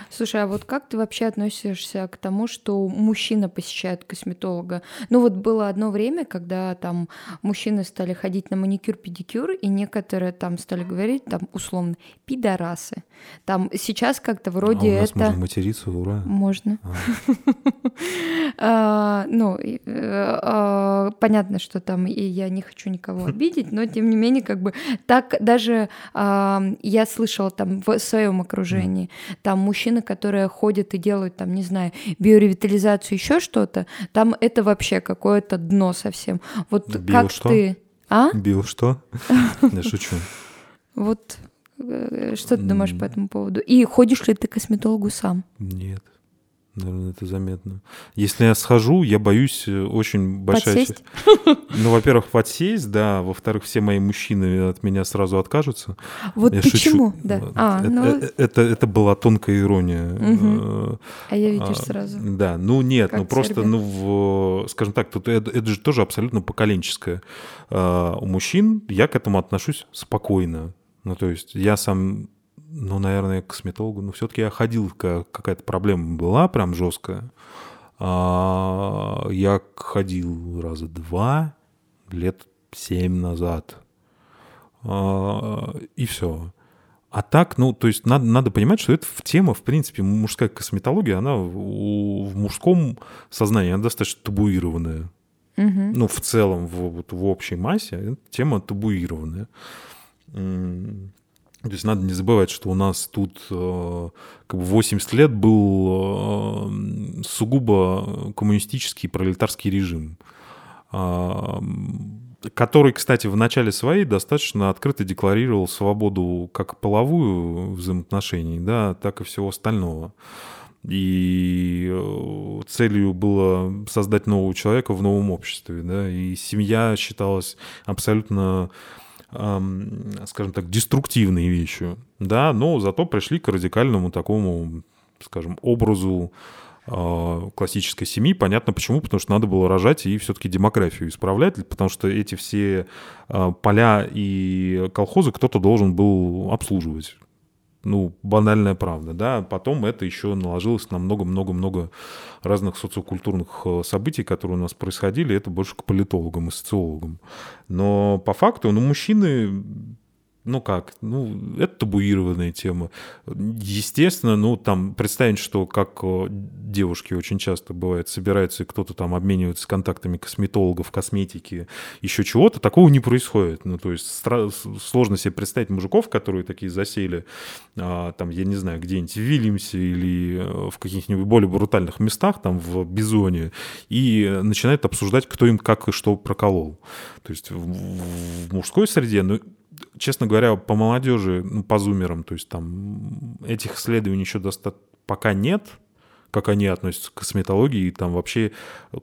Слушай, а вот как ты вообще относишься к тому, что мужчина посещает косметолога? Ну вот было одно время, когда там мужчины стали ходить на маникюр-педикюр, и некоторые там стали говорить, там условно, пидорасы. Там сейчас как-то вроде а у нас это... можно материться, ура. Можно. А, ну, э, а, понятно, что там и я не хочу никого обидеть, но тем не менее, как бы так даже я слышала там в своем окружении, там мужчины, которые ходят и делают там, не знаю, биоревитализацию, еще что-то, там это вообще какое-то дно совсем. Вот как ты... А? Бил что? Я шучу. Вот э, что ты думаешь по этому поводу? И ходишь ли ты к косметологу сам? Нет. Наверное, это заметно. Если я схожу, я боюсь э, очень большая... Подсесть? Ну, во-первых, подсесть, да. Во-вторых, все мои мужчины от меня сразу откажутся. Вот Я почему? шучу. Да. А, это, ну, э- это, это была тонкая ирония. Э, а я видишь а, сразу. Да, ну нет, Как ну просто, терпит. ну, в, скажем так, тут это, это же тоже абсолютно поколенческое. А, у мужчин я к этому отношусь спокойно. Ну, то есть я сам, ну, наверное, к косметологу, но все-таки я ходил, ка- какая-то проблема была прям жесткая. А, я ходил раза два, лет семь назад. А, и все. А так, ну, то есть надо, надо понимать, что это тема, в принципе, мужская косметология, она в, в мужском сознании, она достаточно табуированная. Ну, в целом, в, вот в общей массе, тема табуированная. То есть надо не забывать, что у нас тут э, как бы 80 лет был э, сугубо коммунистический пролетарский режим, а, который, кстати, в начале своей достаточно открыто декларировал свободу как половую взаимоотношений, да, так и всего остального. И э, целью было создать нового человека в новом обществе, да, и семья считалась абсолютно, скажем так, деструктивной вещью, да, но зато пришли к радикальному такому, скажем, образу э, классической семьи. Понятно почему, потому что надо было рожать и все-таки демографию исправлять, потому что эти все э, поля и колхозы кто-то должен был обслуживать ну, банальная правда, да, потом это еще наложилось на много-много-много разных социокультурных э, событий, которые у нас происходили, это больше к политологам и социологам. Но по факту, ну, мужчины, ну как, ну, это табуированная тема. Естественно, ну, там, представить, что как э, девушки очень часто бывает, собираются и кто-то там обменивается контактами косметологов, косметики, еще чего-то, такого не происходит. Ну, то есть стра- сложно себе представить мужиков, которые такие засели, а, там, я не знаю, где-нибудь в Вильямсе или э, в каких-нибудь более брутальных местах, там, в Бизоне, и начинают обсуждать, кто им как и что проколол. То есть в, в мужской среде, ну, честно говоря, по молодежи, ну, по зумерам, то есть там этих исследований еще доста- пока нет, как они относятся к косметологии, и там вообще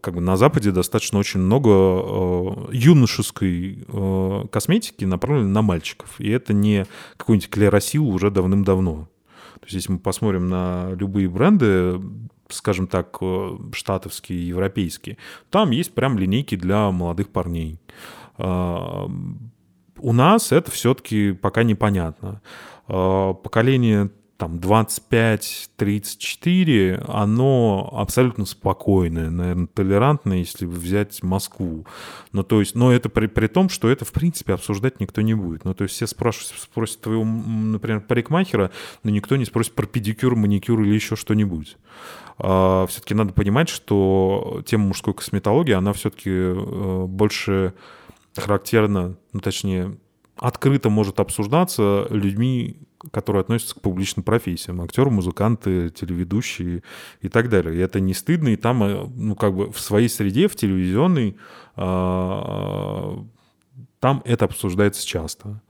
как бы на Западе достаточно очень много э, юношеской э, косметики направленной на мальчиков, и это не какой-нибудь клеросил уже давным-давно. То есть если мы посмотрим на любые бренды, скажем так, э, штатовские, европейские, там есть прям линейки для молодых парней. А, У нас это все-таки пока непонятно. А, Поколение там 25-34, оно абсолютно спокойное, наверное, толерантное, если взять Москву. Ну, то есть, но это при, при том, что это, в принципе, обсуждать никто не будет. Ну, то есть все спрашивают, спросят твоего, например, парикмахера, но никто не спросит про педикюр, маникюр или еще что-нибудь. все-таки надо понимать, что тема мужской косметологии, она все-таки больше характерна, ну, точнее, открыто может обсуждаться людьми, которые относятся к публичным профессиям. Актеры, музыканты, телеведущие и так далее. И это не стыдно, и там, э, ну, как бы в своей среде, в телевизионной, а, там это обсуждается часто.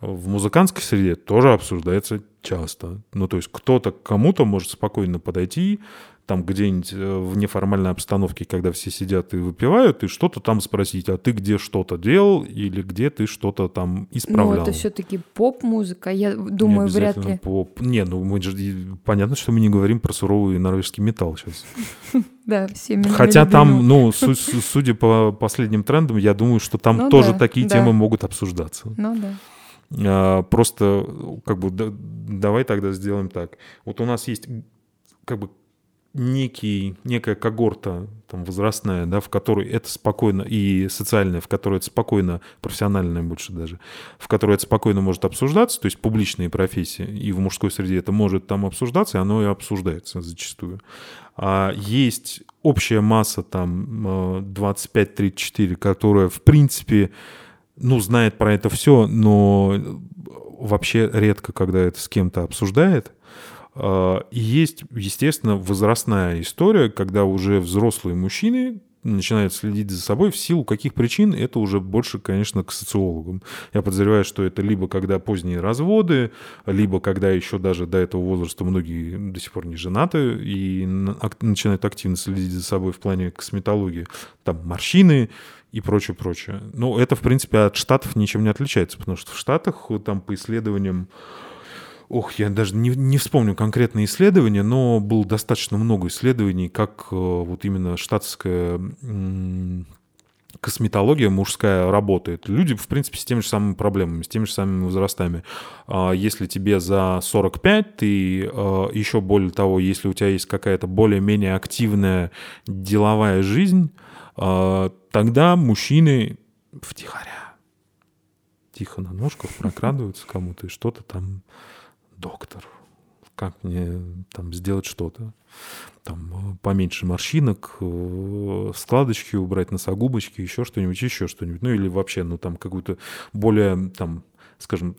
В музыкантской среде тоже обсуждается часто. Ну, то есть кто-то кому-то может спокойно подойти, там где-нибудь э, в неформальной обстановке, когда все сидят и выпивают, и что-то там спросить, а ты где что-то делал или где ты что-то там исправлял? Ну, это все-таки поп-музыка. Я Не думаю, вряд обязательно ли. Поп. Не, ну мы же понятно, что мы не говорим про суровый норвежский металл сейчас. Да, нами Хотя там, ну, су- су- судя по последним трендам, я думаю, что там Ну тоже да, такие да. темы могут обсуждаться. Ну да. А, просто как бы да, давай тогда сделаем так. Вот у нас есть как бы некий, некая когорта там, возрастная, да, в которой это спокойно, и социальная, в которой это спокойно, профессиональная больше даже, в которой это спокойно может обсуждаться, то есть публичные профессии, и в мужской среде это может там обсуждаться, и оно и обсуждается зачастую. А есть общая масса там 25-34, которая в принципе, ну, знает про это все, но вообще редко, когда это с кем-то обсуждает, и есть, естественно, возрастная история, когда уже взрослые мужчины начинают следить за собой, в силу каких причин, это уже больше, конечно, к социологам. Я подозреваю, что это либо когда поздние разводы, либо когда еще даже до этого возраста многие до сих пор не женаты и начинают активно следить за собой в плане косметологии, там морщины и прочее, прочее. Но это, в принципе, от Штатов ничем не отличается, потому что в Штатах там по исследованиям Ох, я даже не, не вспомню конкретные исследования, но было достаточно много исследований, как э, вот именно штатская косметология мужская работает. Люди, в принципе, с теми же самыми проблемами, с теми же самыми возрастами. А если тебе за 45, ты э, еще более того, если у тебя есть какая-то более-менее активная деловая жизнь, э, тогда мужчины втихаря, тихо на ножках прокрадываются кому-то и что-то там доктор, как мне там сделать что-то. Там э, поменьше морщинок, э, складочки убрать, носогубочки, еще что-нибудь, еще что-нибудь. Ну или вообще, ну там какую-то более, там, скажем,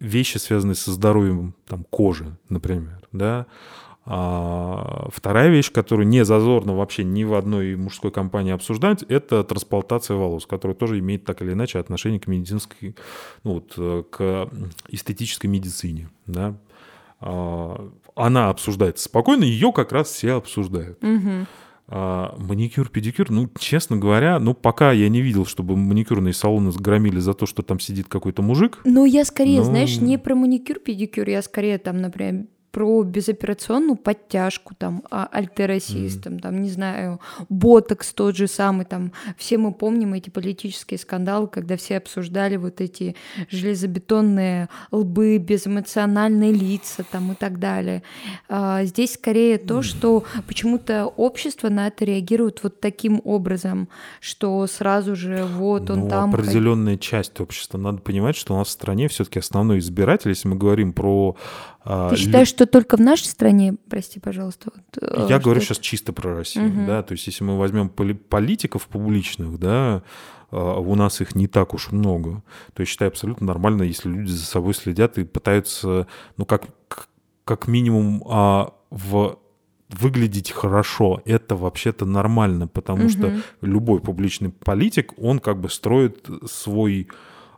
вещи, связанные со здоровьем там, кожи, например, да. А вторая вещь, которую не зазорно вообще ни в одной мужской компании обсуждать, это трансплантация волос, которая тоже имеет так или иначе отношение к медицинской, ну вот, э, к эстетической медицине. Да? А, она обсуждается спокойно, ее как раз все обсуждают. Угу. А, маникюр, педикюр, ну, честно говоря, ну, пока я не видел, чтобы маникюрные салоны громили за то, что там сидит какой-то мужик. Ну, я скорее, но... знаешь, не про маникюр, педикюр, я скорее там, например, про безоперационную подтяжку, там, а, альтеросист, mm-hmm. там, не знаю, ботокс тот же самый, там, все мы помним эти политические скандалы, когда все обсуждали вот эти железобетонные лбы, безэмоциональные лица, там, и так далее. А, здесь скорее то, что почему-то общество на это реагирует вот таким образом, что сразу же вот он ну, там... определенная часть общества. Надо понимать, что у нас в стране все-таки основной избиратель, если мы говорим про Ты считаешь, что только в нашей стране, прости, пожалуйста? Вот, э, Я говорю сейчас чисто про Россию, угу. да, то есть если мы возьмем политиков публичных, да, а, у нас их не так уж много, то я считаю абсолютно нормально, если люди за собой следят и пытаются, ну, как, как минимум а, в выглядеть хорошо, это вообще-то нормально, потому угу. что любой публичный политик, он как бы строит свой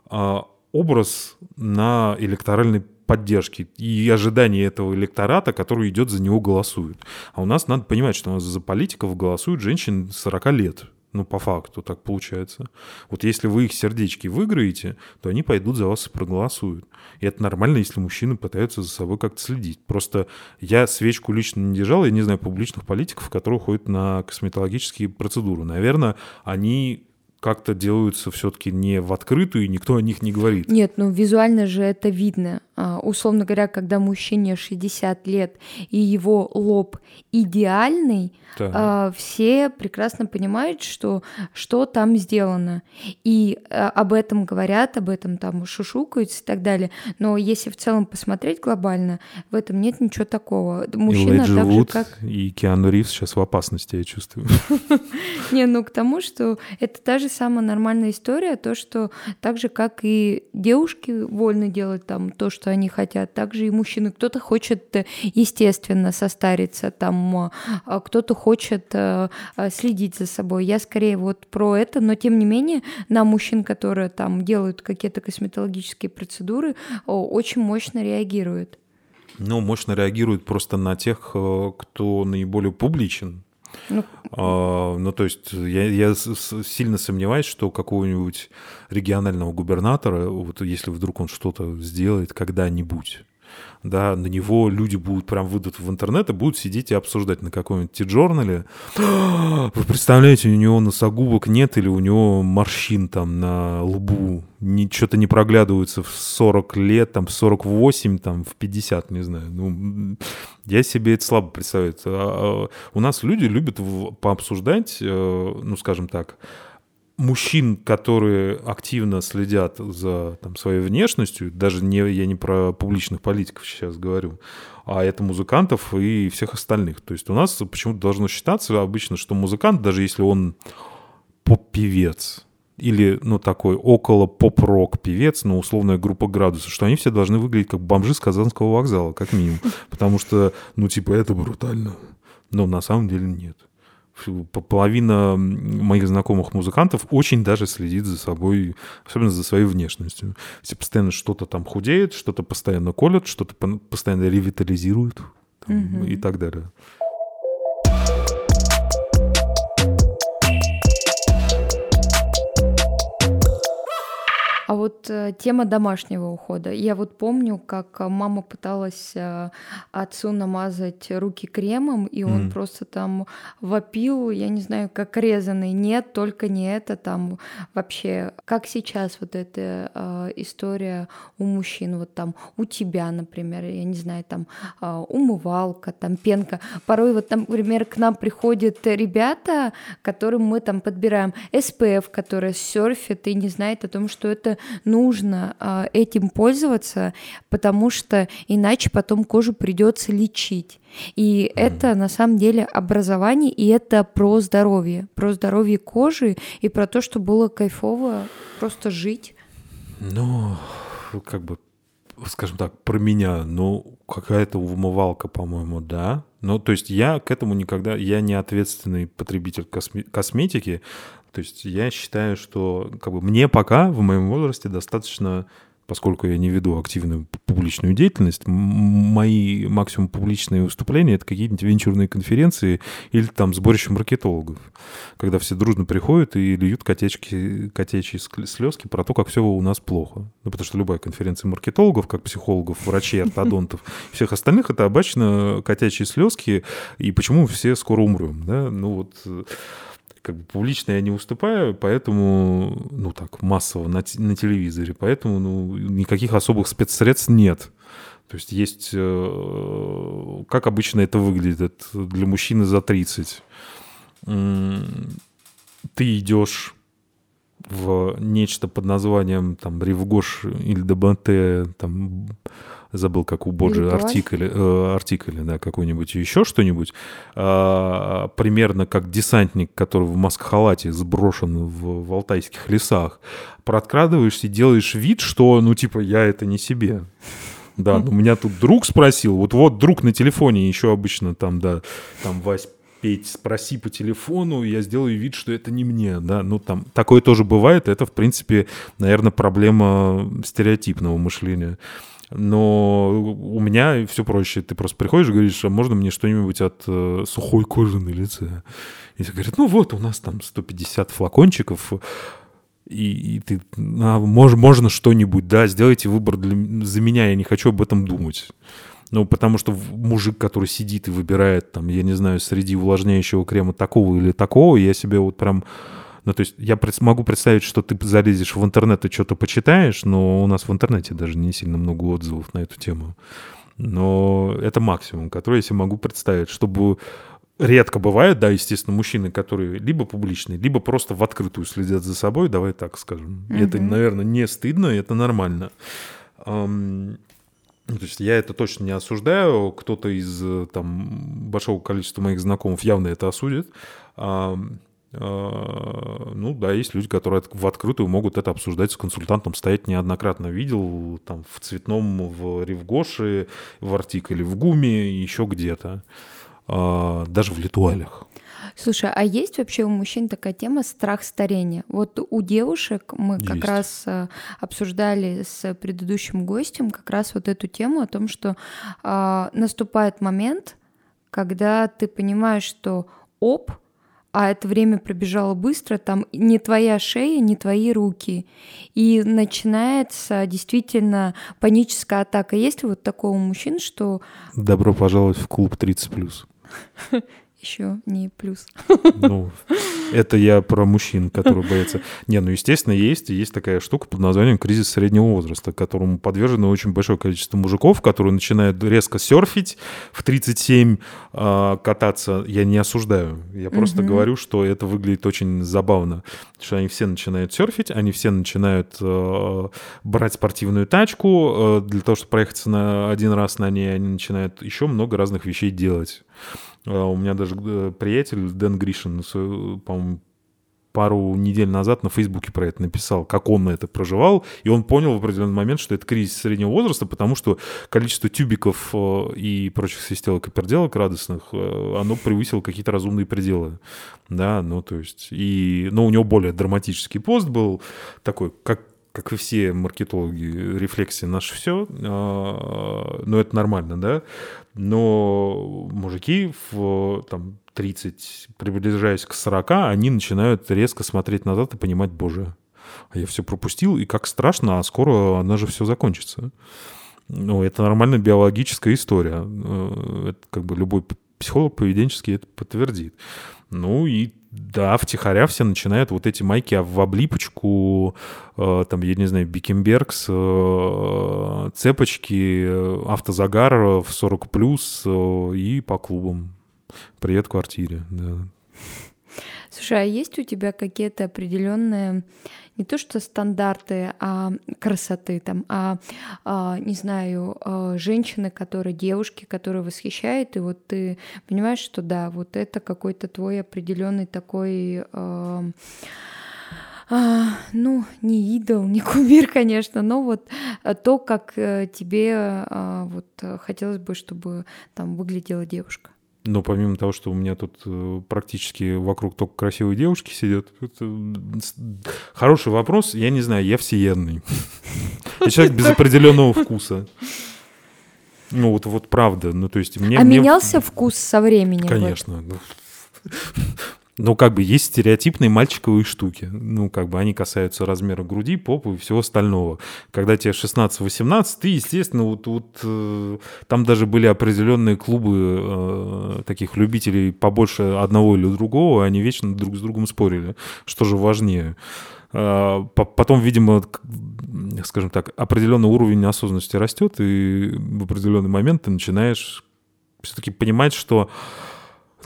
а, образ на электоральной поддержки и ожидания этого электората, который идет за него голосует. А у нас надо понимать, что у нас за политиков голосуют женщины 40 лет. Ну, по факту так получается. Вот если вы их сердечки выиграете, то они пойдут за вас и проголосуют. И это нормально, если мужчины пытаются за собой как-то следить. Просто я свечку лично не держал, я не знаю публичных политиков, которые ходят на косметологические процедуры. Наверное, они как-то делаются все-таки не в открытую, и никто о них не говорит. Нет, ну визуально же это видно. А, условно говоря, когда мужчине 60 лет и его лоб идеальный, да. Все прекрасно понимают, что что там сделано. И а, об этом говорят, об этом там шушукаются и так далее. Но если в целом посмотреть глобально, в этом нет ничего такого. Мужчина и так же, как... И Киану Ривз сейчас в опасности, я чувствую. Не, ну к тому, что это та же самая нормальная история, то, что так же, как и девушки вольны делать там то, что они хотят, также и мужчины. Кто-то хочет, э, естественно, состариться, там, а кто-то хочет э, э, следить за собой. Я скорее вот про это, но тем не менее на мужчин, которые там делают какие-то косметологические процедуры, очень мощно реагируют. Ну, мощно реагируют просто на тех, кто наиболее публичен, ну, а, ну, то есть я, я сильно сомневаюсь, что какого-нибудь регионального губернатора, вот если вдруг он что-то сделает когда-нибудь, да, на него люди будут прям выйдут в интернет и будут сидеть и обсуждать на каком-нибудь ти-журнале. Вы представляете, у него носогубок нет или у него морщин там на лбу, что-то не проглядываются в 40 лет, там, в 48, там, в 50, не знаю. Ну, я себе это слабо представляю. А, а, у нас люди любят пообсуждать, э, ну, скажем так, мужчин, которые активно следят за там, своей внешностью, даже не, я не про публичных политиков сейчас говорю, а это музыкантов и всех остальных. То есть у нас почему-то должно считаться обычно, что музыкант, даже если он поп-певец, или, ну, такой около поп-рок певец, ну, условная группа градусов, что они все должны выглядеть как бомжи с Казанского вокзала, как минимум. Потому что, ну, типа, это брутально. Но на самом деле нет половина моих знакомых музыкантов очень даже следит за собой, особенно за своей внешностью. Все постоянно что-то там худеет, что-то постоянно колят, что-то постоянно ревитализируют там, угу. и так далее. А вот э, тема домашнего ухода. Я вот помню, как э, мама пыталась э, отцу намазать руки кремом, и он mm. просто там вопил, я не знаю, как резанный. Нет, только не это там вообще. Как сейчас вот эта э, история у мужчин, вот там у тебя, например, я не знаю, там э, умывалка, там пенка. Порой вот там, например, к нам приходят ребята, которым мы там подбираем SPF, который серфит и не знает о том, что это нужно э, этим пользоваться, потому что иначе потом кожу придется лечить. И mm. это на самом деле образование, и это про здоровье, про здоровье кожи и про то, что было кайфово просто жить. Ну, как бы, скажем так, про меня, ну, какая-то умывалка, по-моему, да. Ну, то есть я к этому никогда, я не ответственный потребитель косме- косметики, то есть я считаю, что как бы, мне пока в моем возрасте достаточно поскольку я не веду активную публичную деятельность, мои максимум публичные выступления — это какие-нибудь венчурные конференции или там сборище маркетологов, когда все дружно приходят и льют котячки, котячьи слезки про то, как все у нас плохо. Ну, потому что любая конференция маркетологов, как психологов, врачей, ортодонтов, всех остальных — это обычно котячьи слезки, и почему все скоро умрем, да? Ну вот как бы публично я не выступаю, поэтому, ну так, массово на, на телевизоре, поэтому ну, никаких особых спецсредств нет. То есть есть, э, как обычно это выглядит для мужчины за 30. Ты идешь в нечто под названием там Ривгош или ДБТ, там забыл, как у Боджи артикль, э, артикль, да, какой-нибудь еще что-нибудь, э, примерно как десантник, который в маскхалате сброшен в, в алтайских лесах, проткрадываешься и делаешь вид, что, ну, типа, я это не себе. Да, но меня тут друг спросил, вот вот друг на телефоне еще обычно там, да, там, Вась, Петь, спроси по телефону, я сделаю вид, что это не мне, да, ну там такое тоже бывает, это, в принципе, наверное, проблема стереотипного мышления. Но у меня все проще. Ты просто приходишь и говоришь, а можно мне что-нибудь от э, сухой кожи на лице? И тебе говорят, ну вот, у нас там 150 флакончиков, и, и ты, а, мож, можно что-нибудь, да, сделайте выбор для, за меня, я не хочу об этом думать. Ну, потому что мужик, который сидит и выбирает, там, я не знаю, среди увлажняющего крема такого или такого, я себе вот прям ну, то есть я могу представить, что ты залезешь в интернет и что-то почитаешь, но у нас в интернете даже не сильно много отзывов на эту тему. Но это максимум, который я себе могу представить, чтобы редко бывает, да, естественно, мужчины, которые либо публичные, либо просто в открытую следят за собой, давай так скажем. Mm-hmm. Это, наверное, не стыдно, это нормально. Um, то есть я это точно не осуждаю. Кто-то из там большого количества моих знакомых явно это осудит. А, ну да, есть люди, которые в открытую могут это обсуждать с консультантом, стоять неоднократно видел, там в цветном, в Ревгоше, в артикле, в ГУМе, еще где-то, а, даже в литуалях. Слушай, а есть вообще у мужчин такая тема страх старения? Вот у девушек мы есть. как раз а, обсуждали с предыдущим гостем как раз вот эту тему о том, что э, наступает момент, когда ты понимаешь, что оп, а это время пробежало быстро, там не твоя шея, не твои руки. И начинается действительно паническая атака. Есть ли вот такого мужчин, что... Добро пожаловать в клуб 30+. еще не плюс. Ну, это я про мужчин, которые боятся. Не, ну, естественно, есть. Есть такая штука под названием кризис среднего возраста, которому подвержено очень большое количество мужиков, которые начинают резко серфить в 37, э, кататься. Я не осуждаю. Я просто угу. говорю, что это выглядит очень забавно. Что они все начинают серфить, они все начинают э, брать спортивную тачку. Э, для того, чтобы проехаться на один раз на ней, они начинают еще много разных вещей делать. А, у меня даже э, приятель Дэн Гришин, по-моему, пару недель назад на Фейсбуке про это написал, как он это проживал, и он понял в определенный момент, что это кризис среднего возраста, потому что количество тюбиков э, и прочих свистелок и перделок радостных, э, оно превысило какие-то разумные пределы, да, ну, то есть, и, ну, у него более драматический пост был такой, как как и все маркетологи, рефлексия наше все, а, но это нормально, да. Но мужики в там, 30, приближаясь к 40, они начинают резко смотреть назад и понимать, боже, я все пропустил, и как страшно, а скоро она же все закончится. Ну, это нормальная биологическая история. Э, это как бы любой психолог поведенческий это подтвердит. Ну и да, втихаря все начинают вот эти майки в облипочку, э, там, я не знаю, Бикенбергс, э, цепочки, э, автозагар в 40 плюс и по клубам. Привет квартире, да. Слушай, а есть у тебя какие-то определенные не то что стандарты а красоты, там, а, а не знаю, а, женщины, которые, девушки, которые восхищают, и вот ты понимаешь, что да, вот это какой-то твой определенный такой... А, а, ну, не идол, не кумир, конечно, но вот то, как э, тебе а, вот хотелось бы, чтобы там выглядела девушка. Но помимо того, что у меня тут э, практически вокруг только красивые девушки сидят, это хороший вопрос. Я не знаю, я всеядный. Я человек без определенного вкуса. Ну вот, вот правда. Ну то есть мне. А мне... менялся вкус со временем? Конечно. Вот. Ну, как бы есть стереотипные мальчиковые штуки. Ну, как бы они касаются размера груди, попы и всего остального. Когда тебе 16-18, ты, естественно, вот, вот э, там даже были определенные клубы э, таких любителей побольше одного или другого, они вечно друг с другом спорили, что же важнее. Э, потом, видимо, скажем так, определенный уровень осознанности растет, и в определенный момент ты начинаешь все-таки понимать, что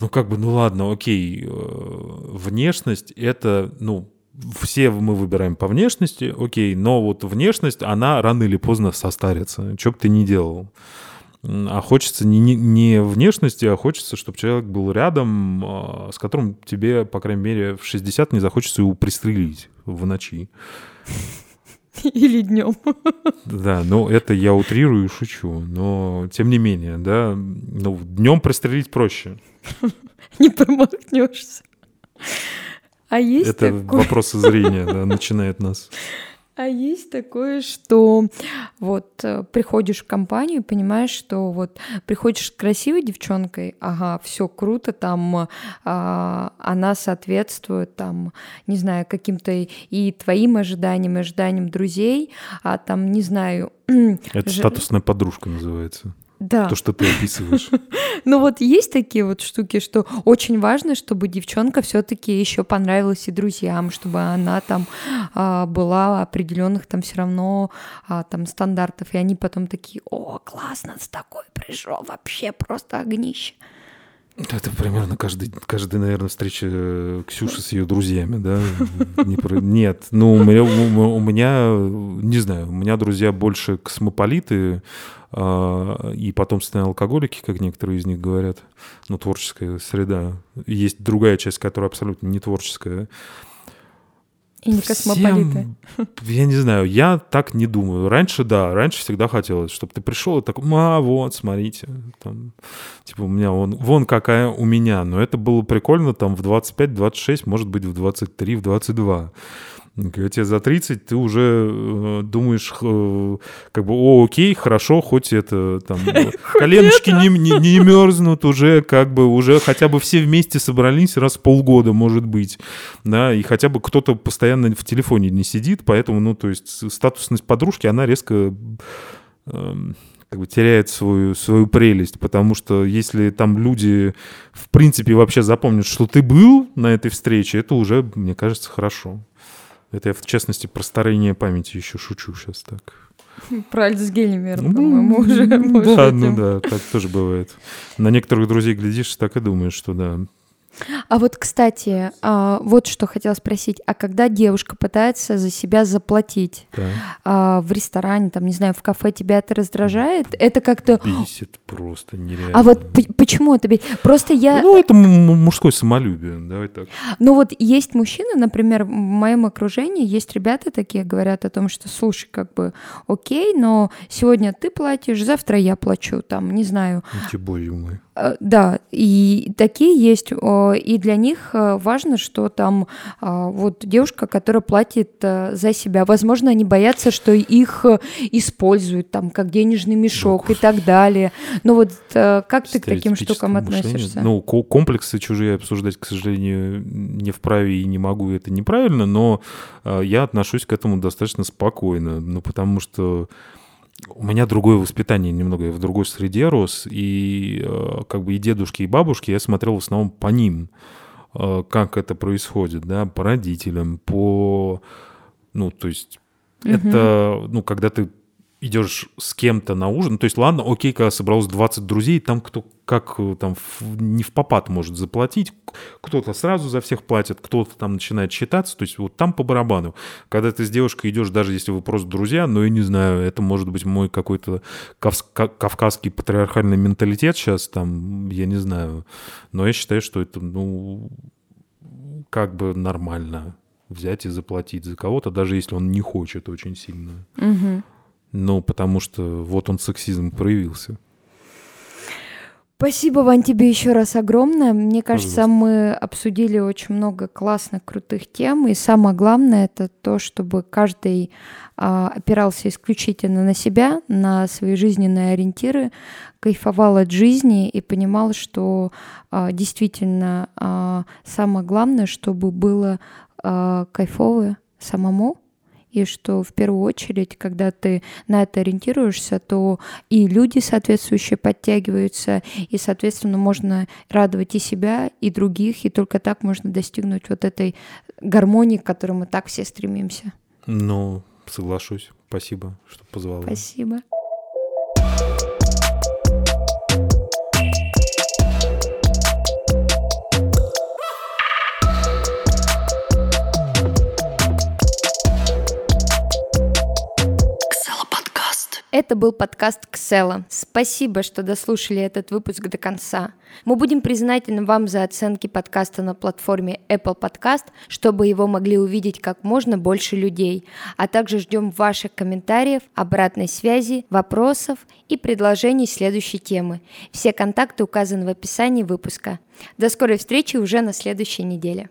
ну как бы, ну ладно, окей, э, внешность это, ну, все мы выбираем по внешности, окей, но вот внешность, она рано или поздно состарится, что бы ты ни делал. А хочется не, не внешности, а хочется, чтобы человек был рядом, а, с которым тебе, по крайней мере, в 60 не захочется его пристрелить в ночи. Или днем. Да, ну это я утрирую и шучу, но тем не менее, да, ну днем пристрелить проще. Не промахнешься. А есть Это такое... вопросы зрения, да, начинает нас. А есть такое, что вот э, приходишь в компанию понимаешь, что вот приходишь с красивой девчонкой, ага, все круто, там а, она соответствует там, не знаю, каким-то и твоим ожиданиям, и ожиданиям друзей, а там, не знаю... Это ж... статусная подружка называется. Да. То, что ты описываешь. Ну вот есть такие вот штуки, что очень важно, чтобы девчонка все-таки еще понравилась и друзьям, чтобы она там а, была определенных там все равно а, там стандартов, и они потом такие, о, классно, с такой пришел, вообще просто огнище. Это примерно каждый, каждый, наверное, встреча э, Ксюши с ее друзьями, да? Не про... Нет, ну у меня, у меня, не знаю, у меня друзья больше космополиты, а, и потомственные алкоголики, как некоторые из них говорят, ну, творческая среда. Есть другая часть, которая абсолютно не творческая. И не космополиты. я не знаю, я так не думаю. Раньше, да, раньше всегда хотелось, чтобы ты пришел и такой, а, вот, смотрите, там, типа, у меня вон, вон какая у меня. Но это было прикольно там в 25-26, может быть, в 23, в 22. Когда тебе за 30, ты уже э, думаешь, э, как бы, о, окей, хорошо, хоть это там коленочки не, не, не мерзнут уже, как бы уже хотя бы все вместе собрались раз в полгода, может быть, да, и хотя бы кто-то постоянно в телефоне не сидит, поэтому, ну, то есть статусность подружки, она резко э, как бы теряет свою, свою прелесть, потому что если там люди, в принципе, вообще запомнят, что ты был на этой встрече, это уже, мне кажется, хорошо. Это я, в частности, про старение памяти еще шучу сейчас так. Про Альцгеймер, ну, по-моему, уже. Да, ну да, так тоже бывает. На некоторых друзей глядишь, так и думаешь, что да, а вот, кстати, а, вот что хотела спросить. А когда девушка пытается за себя заплатить да. А, в ресторане, там, не знаю, в кафе, тебя это раздражает? Это как-то... Бесит просто нереально. А вот почему это бесит? Просто я... Ну, это мужское самолюбие, давай так. Ну вот есть мужчины, например, в моем окружении есть ребята такие, говорят о том, что, слушай, как бы, окей, но сегодня ты платишь, завтра я плачу, там, не знаю. Тем более мы. Э, да, и такие есть, и для них э, важно, что там вот девушка, которая платит э, за себя, возможно, они боятся, что их используют там как денежный мешок ну, и так далее. Ну вот как ты к таким штукам относишься? Ну, комплексы чужие обсуждать, к сожалению, не вправе и не могу, это неправильно, но я отношусь к этому достаточно спокойно, ну потому что у меня другое воспитание немного, я в другой среде рос, и э, как бы и дедушки, и бабушки я смотрел в основном по ним, э, как это происходит, да, по родителям, по, ну, то есть угу. это, ну, когда ты идешь с кем-то на ужин, то есть ладно, окей, когда собралось 20 друзей, там кто как э, там не в попад может заплатить, кто-то сразу за всех платит, кто-то там начинает считаться, то есть вот там по барабану. Когда ты с девушкой идешь, даже если вы просто друзья, ну я не знаю, это может быть мой какой-то кавказский патриархальный менталитет сейчас там, я не знаю, но я считаю, что это, ну, как бы нормально взять и заплатить за кого-то, даже если он не хочет очень сильно. Угу. Ну, потому что вот он сексизм проявился. Спасибо, Вань, тебе еще раз огромное. Мне кажется, мы обсудили очень много классных, крутых тем. И самое главное это то, чтобы каждый а, опирался исключительно на себя, на свои жизненные ориентиры, кайфовал от жизни и понимал, что а, действительно а, самое главное, чтобы было а, кайфово самому, и что в первую очередь, когда ты на это ориентируешься, то и люди соответствующие подтягиваются, и, соответственно, можно радовать и себя, и других, и только так можно достигнуть вот этой гармонии, к которой мы так все стремимся. Ну, соглашусь. Спасибо, что позвала. Спасибо. Это был подкаст Ксела. Спасибо, что дослушали этот выпуск до конца. Мы будем признательны вам за оценки подкаста на платформе Apple Podcast, чтобы его могли увидеть как можно больше людей, а также ждем ваших комментариев, обратной связи, вопросов и предложений следующей темы. Все контакты указаны в описании выпуска. До скорой встречи уже на следующей неделе.